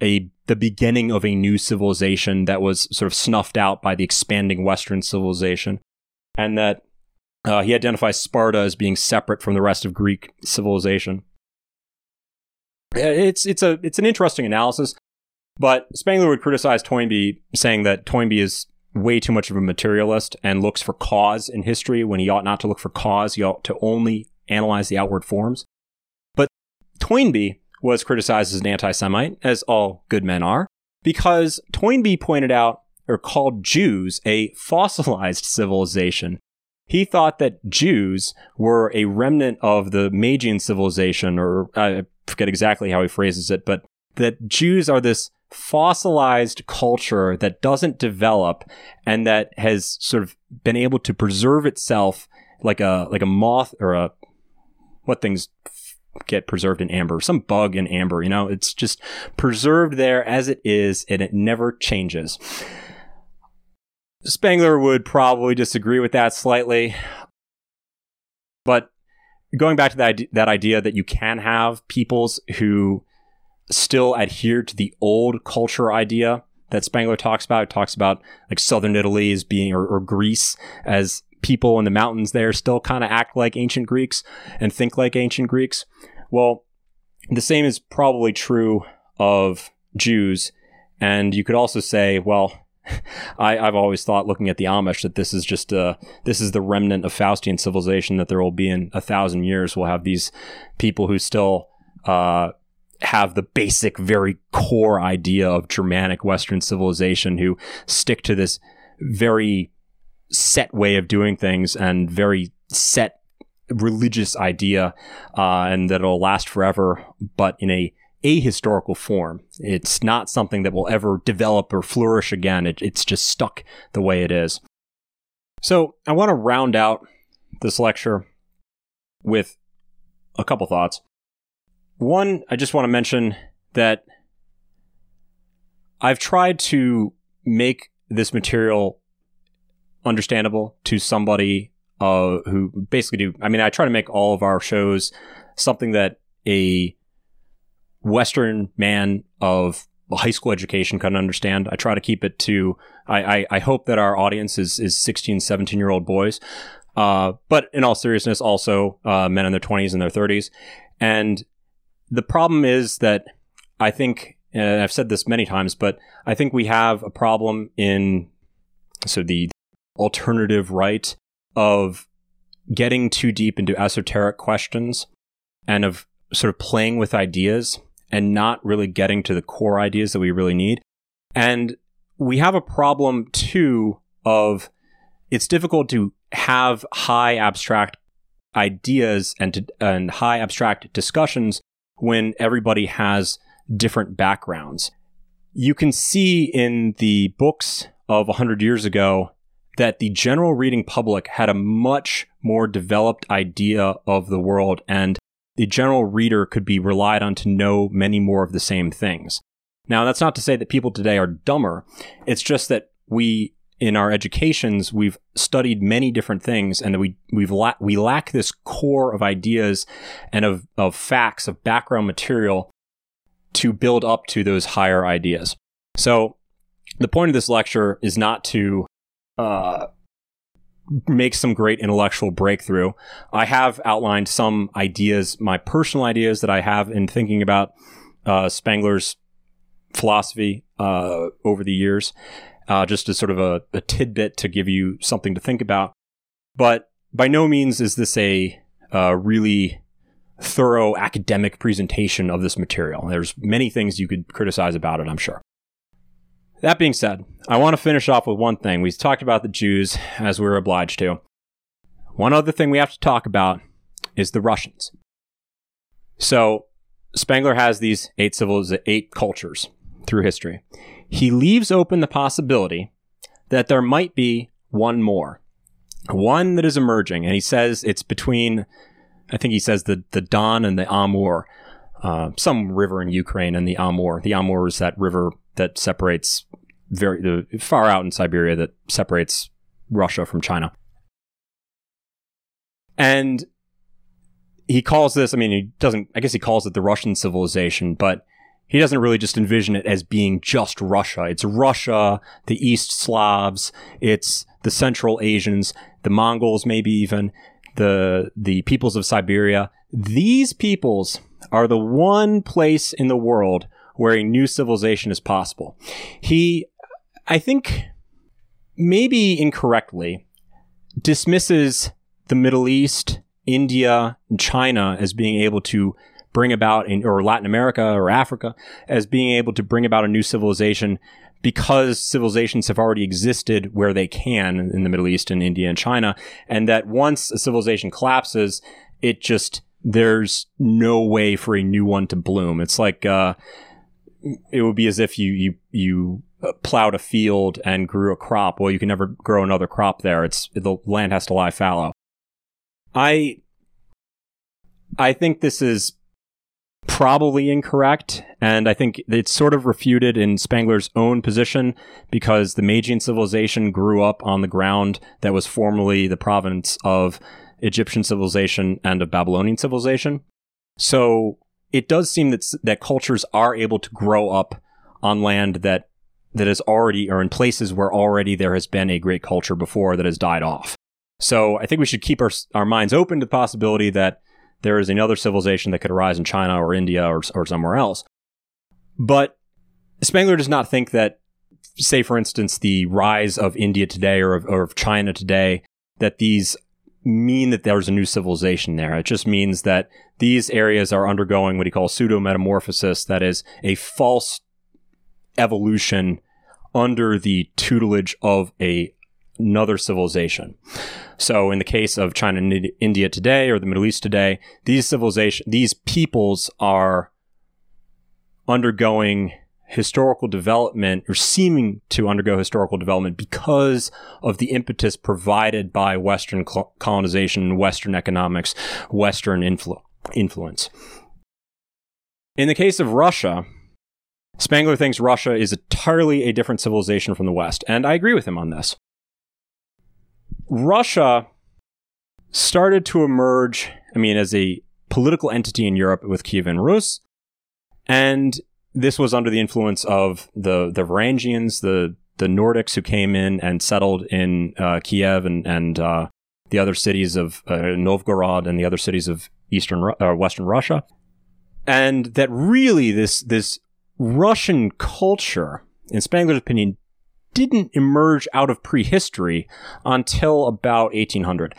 a the beginning of a new civilization that was sort of snuffed out by the expanding Western civilization, and that uh, he identifies Sparta as being separate from the rest of Greek civilization. It's it's a it's an interesting analysis, but Spengler would criticize Toynbee, saying that Toynbee is way too much of a materialist and looks for cause in history when he ought not to look for cause. He ought to only analyze the outward forms. But Toynbee was criticized as an anti Semite, as all good men are, because Toynbee pointed out or called Jews a fossilized civilization. He thought that Jews were a remnant of the Magian civilization, or I forget exactly how he phrases it, but that Jews are this fossilized culture that doesn't develop and that has sort of been able to preserve itself like a like a moth or a what things get preserved in amber, some bug in amber, you know, it's just preserved there as it is and it never changes. Spengler would probably disagree with that slightly. But going back to that, that idea that you can have peoples who still adhere to the old culture idea that Spengler talks about. It talks about like southern Italy as being, or, or Greece as people in the mountains there still kind of act like ancient Greeks and think like ancient Greeks. Well, the same is probably true of Jews. And you could also say, well, I, have always thought, looking at the Amish, that this is just a, this is the remnant of Faustian civilization that there will be in a thousand years. We'll have these people who still uh, have the basic, very core idea of Germanic Western civilization, who stick to this very set way of doing things and very set religious idea, uh, and that it'll last forever, but in a ahistorical form. It's not something that will ever develop or flourish again. It, it's just stuck the way it is. So I want to round out this lecture with a couple thoughts. One, I just want to mention that I've tried to make this material understandable to somebody uh, who basically do. I mean, I try to make all of our shows something that a Western man of high school education can understand. I try to keep it to, I, I, I hope that our audience is, is 16, 17 year old boys. Uh, but in all seriousness, also uh, men in their 20s and their 30s. And the problem is that I think, and I've said this many times, but I think we have a problem in so the alternative right of getting too deep into esoteric questions and of sort of playing with ideas and not really getting to the core ideas that we really need. And we have a problem too of it's difficult to have high abstract ideas and to, and high abstract discussions when everybody has different backgrounds. You can see in the books of 100 years ago that the general reading public had a much more developed idea of the world and the general reader could be relied on to know many more of the same things. Now, that's not to say that people today are dumber. It's just that we, in our educations, we've studied many different things and we, we've la- we lack this core of ideas and of, of facts, of background material to build up to those higher ideas. So the point of this lecture is not to, uh, make some great intellectual breakthrough. I have outlined some ideas, my personal ideas that I have in thinking about uh, Spengler's philosophy uh, over the years, uh, just as sort of a, a, tidbit to give you something to think about. But by no means is this a really thorough academic presentation of this material. There's many things you could criticize about it, I'm sure. That being said, I want to finish off with one thing. We talked about the Jews as we were obliged to. One other thing we have to talk about is the Russians. So, Spengler has these eight civils, eight cultures through history. He leaves open the possibility that there might be one more, one that is emerging, and he says it's between, I think he says the the Don and the Amur, uh, some river in Ukraine, and the Amur. The Amur is that river that separates very the, far out in Siberia that separates Russia from China. And he calls this, I mean, he doesn't, I guess he calls it the Russian civilization, but he doesn't really just envision it as being just Russia. It's Russia, the East Slavs, it's the Central Asians, the Mongols, maybe even the, the peoples of Siberia. These peoples are the one place in the world where a new civilization is possible. He, I think, maybe incorrectly, dismisses the Middle East, India, and China as being able to bring about, in, or Latin America or Africa, as being able to bring about a new civilization because civilizations have already existed where they can in the Middle East and India and China. And that once a civilization collapses, it just, there's no way for a new one to bloom. It's like, uh, it would be as if you you you uh, plowed a field and grew a crop. Well, you can never grow another crop there. It's the land has to lie fallow. I I think this is probably incorrect. And I think it's sort of refuted in Spengler's own position because the Magian civilization grew up on the ground that was formerly the province of Egyptian civilization and of Babylonian civilization. So it does seem that, that cultures are able to grow up on land that that is already or in places where already there has been a great culture before that has died off. So I think we should keep our, our minds open to the possibility that there is another civilization that could arise in China or India or, or somewhere else. But Spengler does not think that, say, for instance, the rise of India today or of, or of China today, that these mean that there's a new civilization there. It just means that these areas are undergoing what he calls pseudo metamorphosis, that is, a false evolution under the tutelage of a another civilization. So in the case of China and India today or the Middle East today, these civilization these peoples are undergoing historical development or seeming to undergo historical development because of the impetus provided by Western colonization, Western economics, Western influ- influence. In the case of Russia, Spengler thinks Russia is entirely a different civilization from the West, and I agree with him on this. Russia started to emerge, I mean, as a political entity in Europe with Kievan Rus, and this was under the influence of the the Varangians, the the Nordics who came in and settled in uh, Kiev and and uh, the other cities of uh, Novgorod and the other cities of eastern uh, Western Russia, and that really this this Russian culture, in Spengler's opinion, didn't emerge out of prehistory until about 1800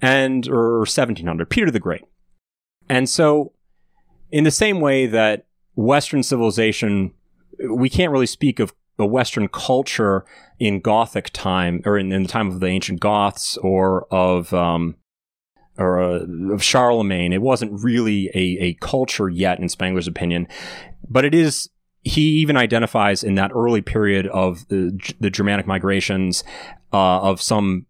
and or 1700, Peter the Great. And so, in the same way that Western civilization, we can't really speak of a Western culture in Gothic time or in, in the time of the ancient Goths or of um, or uh, of Charlemagne. It wasn't really a, a culture yet, in Spengler's opinion, but it is he even identifies in that early period of the, the Germanic migrations uh, of some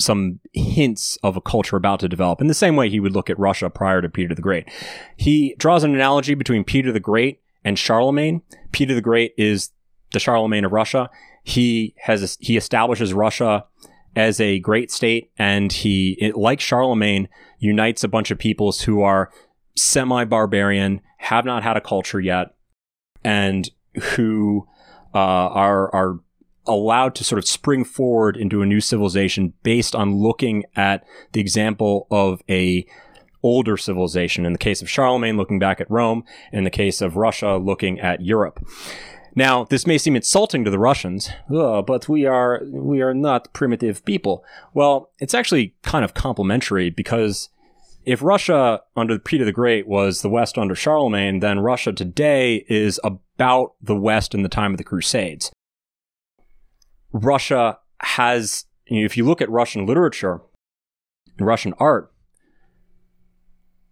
some hints of a culture about to develop in the same way he would look at Russia prior to Peter the Great. He draws an analogy between Peter the Great and Charlemagne. Peter the Great is the Charlemagne of Russia. He has he establishes Russia as a great state, and he, like Charlemagne, unites a bunch of peoples who are semi-barbarian, have not had a culture yet, and who uh, are are allowed to sort of spring forward into a new civilization based on looking at the example of a older civilization. In the case of Charlemagne, looking back at Rome. In the case of Russia, looking at Europe. Now, this may seem insulting to the Russians, oh, but we are we are not primitive people. Well, it's actually kind of complimentary because if Russia under Peter the Great was the West under Charlemagne, then Russia today is about the West in the time of the Crusades. Russia has, you know, if you look at Russian literature and Russian art,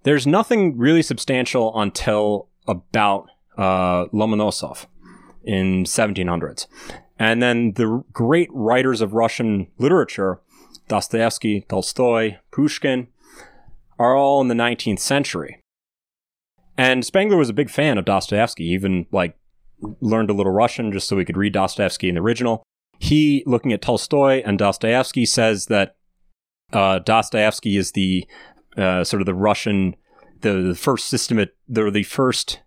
there's nothing really substantial until about uh, Lomonosov in 1700s. And then the great writers of Russian literature, Dostoevsky, Tolstoy, Pushkin, are all in the 19th century. And Spengler was a big fan of Dostoevsky, even like learned a little Russian just so he could read Dostoevsky in the original. He, looking at Tolstoy and Dostoevsky, says that uh, Dostoevsky is the uh, sort of the Russian, the, the first system, the, the first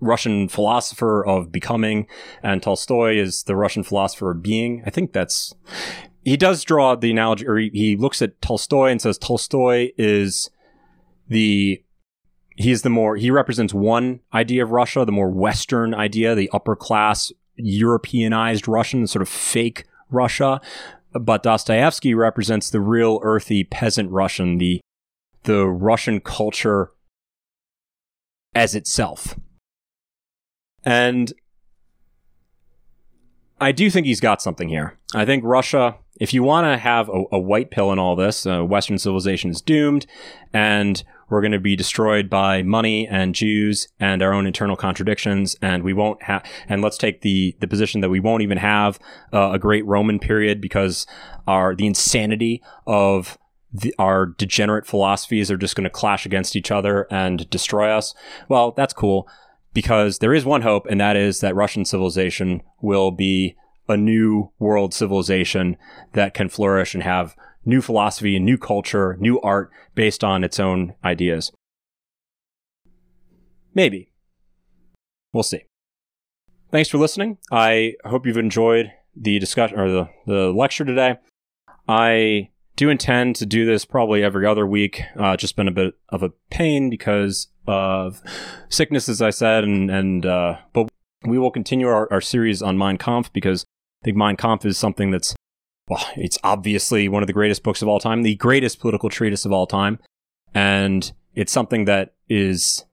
Russian philosopher of becoming, and Tolstoy is the Russian philosopher of being. I think that's. He does draw the analogy, or he, he looks at Tolstoy and says Tolstoy is the he's the more he represents one idea of Russia, the more Western idea, the upper class Europeanized Russian, sort of fake Russia. But Dostoevsky represents the real earthy peasant Russian, the the Russian culture as itself. And I do think he's got something here. I think Russia, if you want to have a, a, white pill in all this, uh, Western civilization is doomed, and we're going to be destroyed by money and Jews and our own internal contradictions. And we won't have, and let's take the, the position that we won't even have uh, a great Roman period because our, the insanity of the, our degenerate philosophies are just going to clash against each other and destroy us. Well, that's cool because there is one hope, and that is that Russian civilization will be a new world civilization that can flourish and have new philosophy and new culture, new art based on its own ideas. Maybe. We'll see. Thanks for listening. I hope you've enjoyed the discussion or the, the lecture today. I do intend to do this probably every other week. Uh, just been a bit of a pain because of sickness, as I said, and and uh, but we will continue our, our series on Mein Kampf because I think Mein Kampf is something that's well, it's obviously one of the greatest books of all time, the greatest political treatise of all time, and it's something that is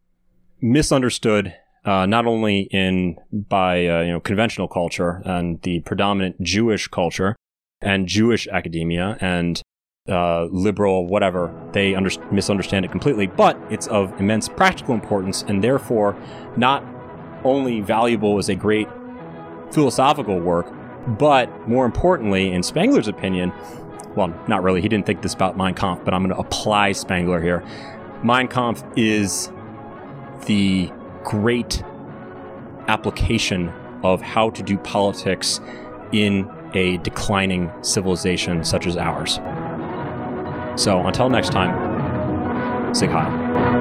misunderstood uh, not only in by uh, you know conventional culture and the predominant Jewish culture and Jewish academia and uh, liberal whatever they under- misunderstand it completely, but it's of immense practical importance and therefore not only valuable as a great philosophical work, but more importantly, in Spengler's opinion, well, not really. He didn't think this about Mein Kampf, but I'm going to apply Spengler here. Mein Kampf is the great application of how to do politics in a declining civilization such as ours. So until next time, Sieg Heil.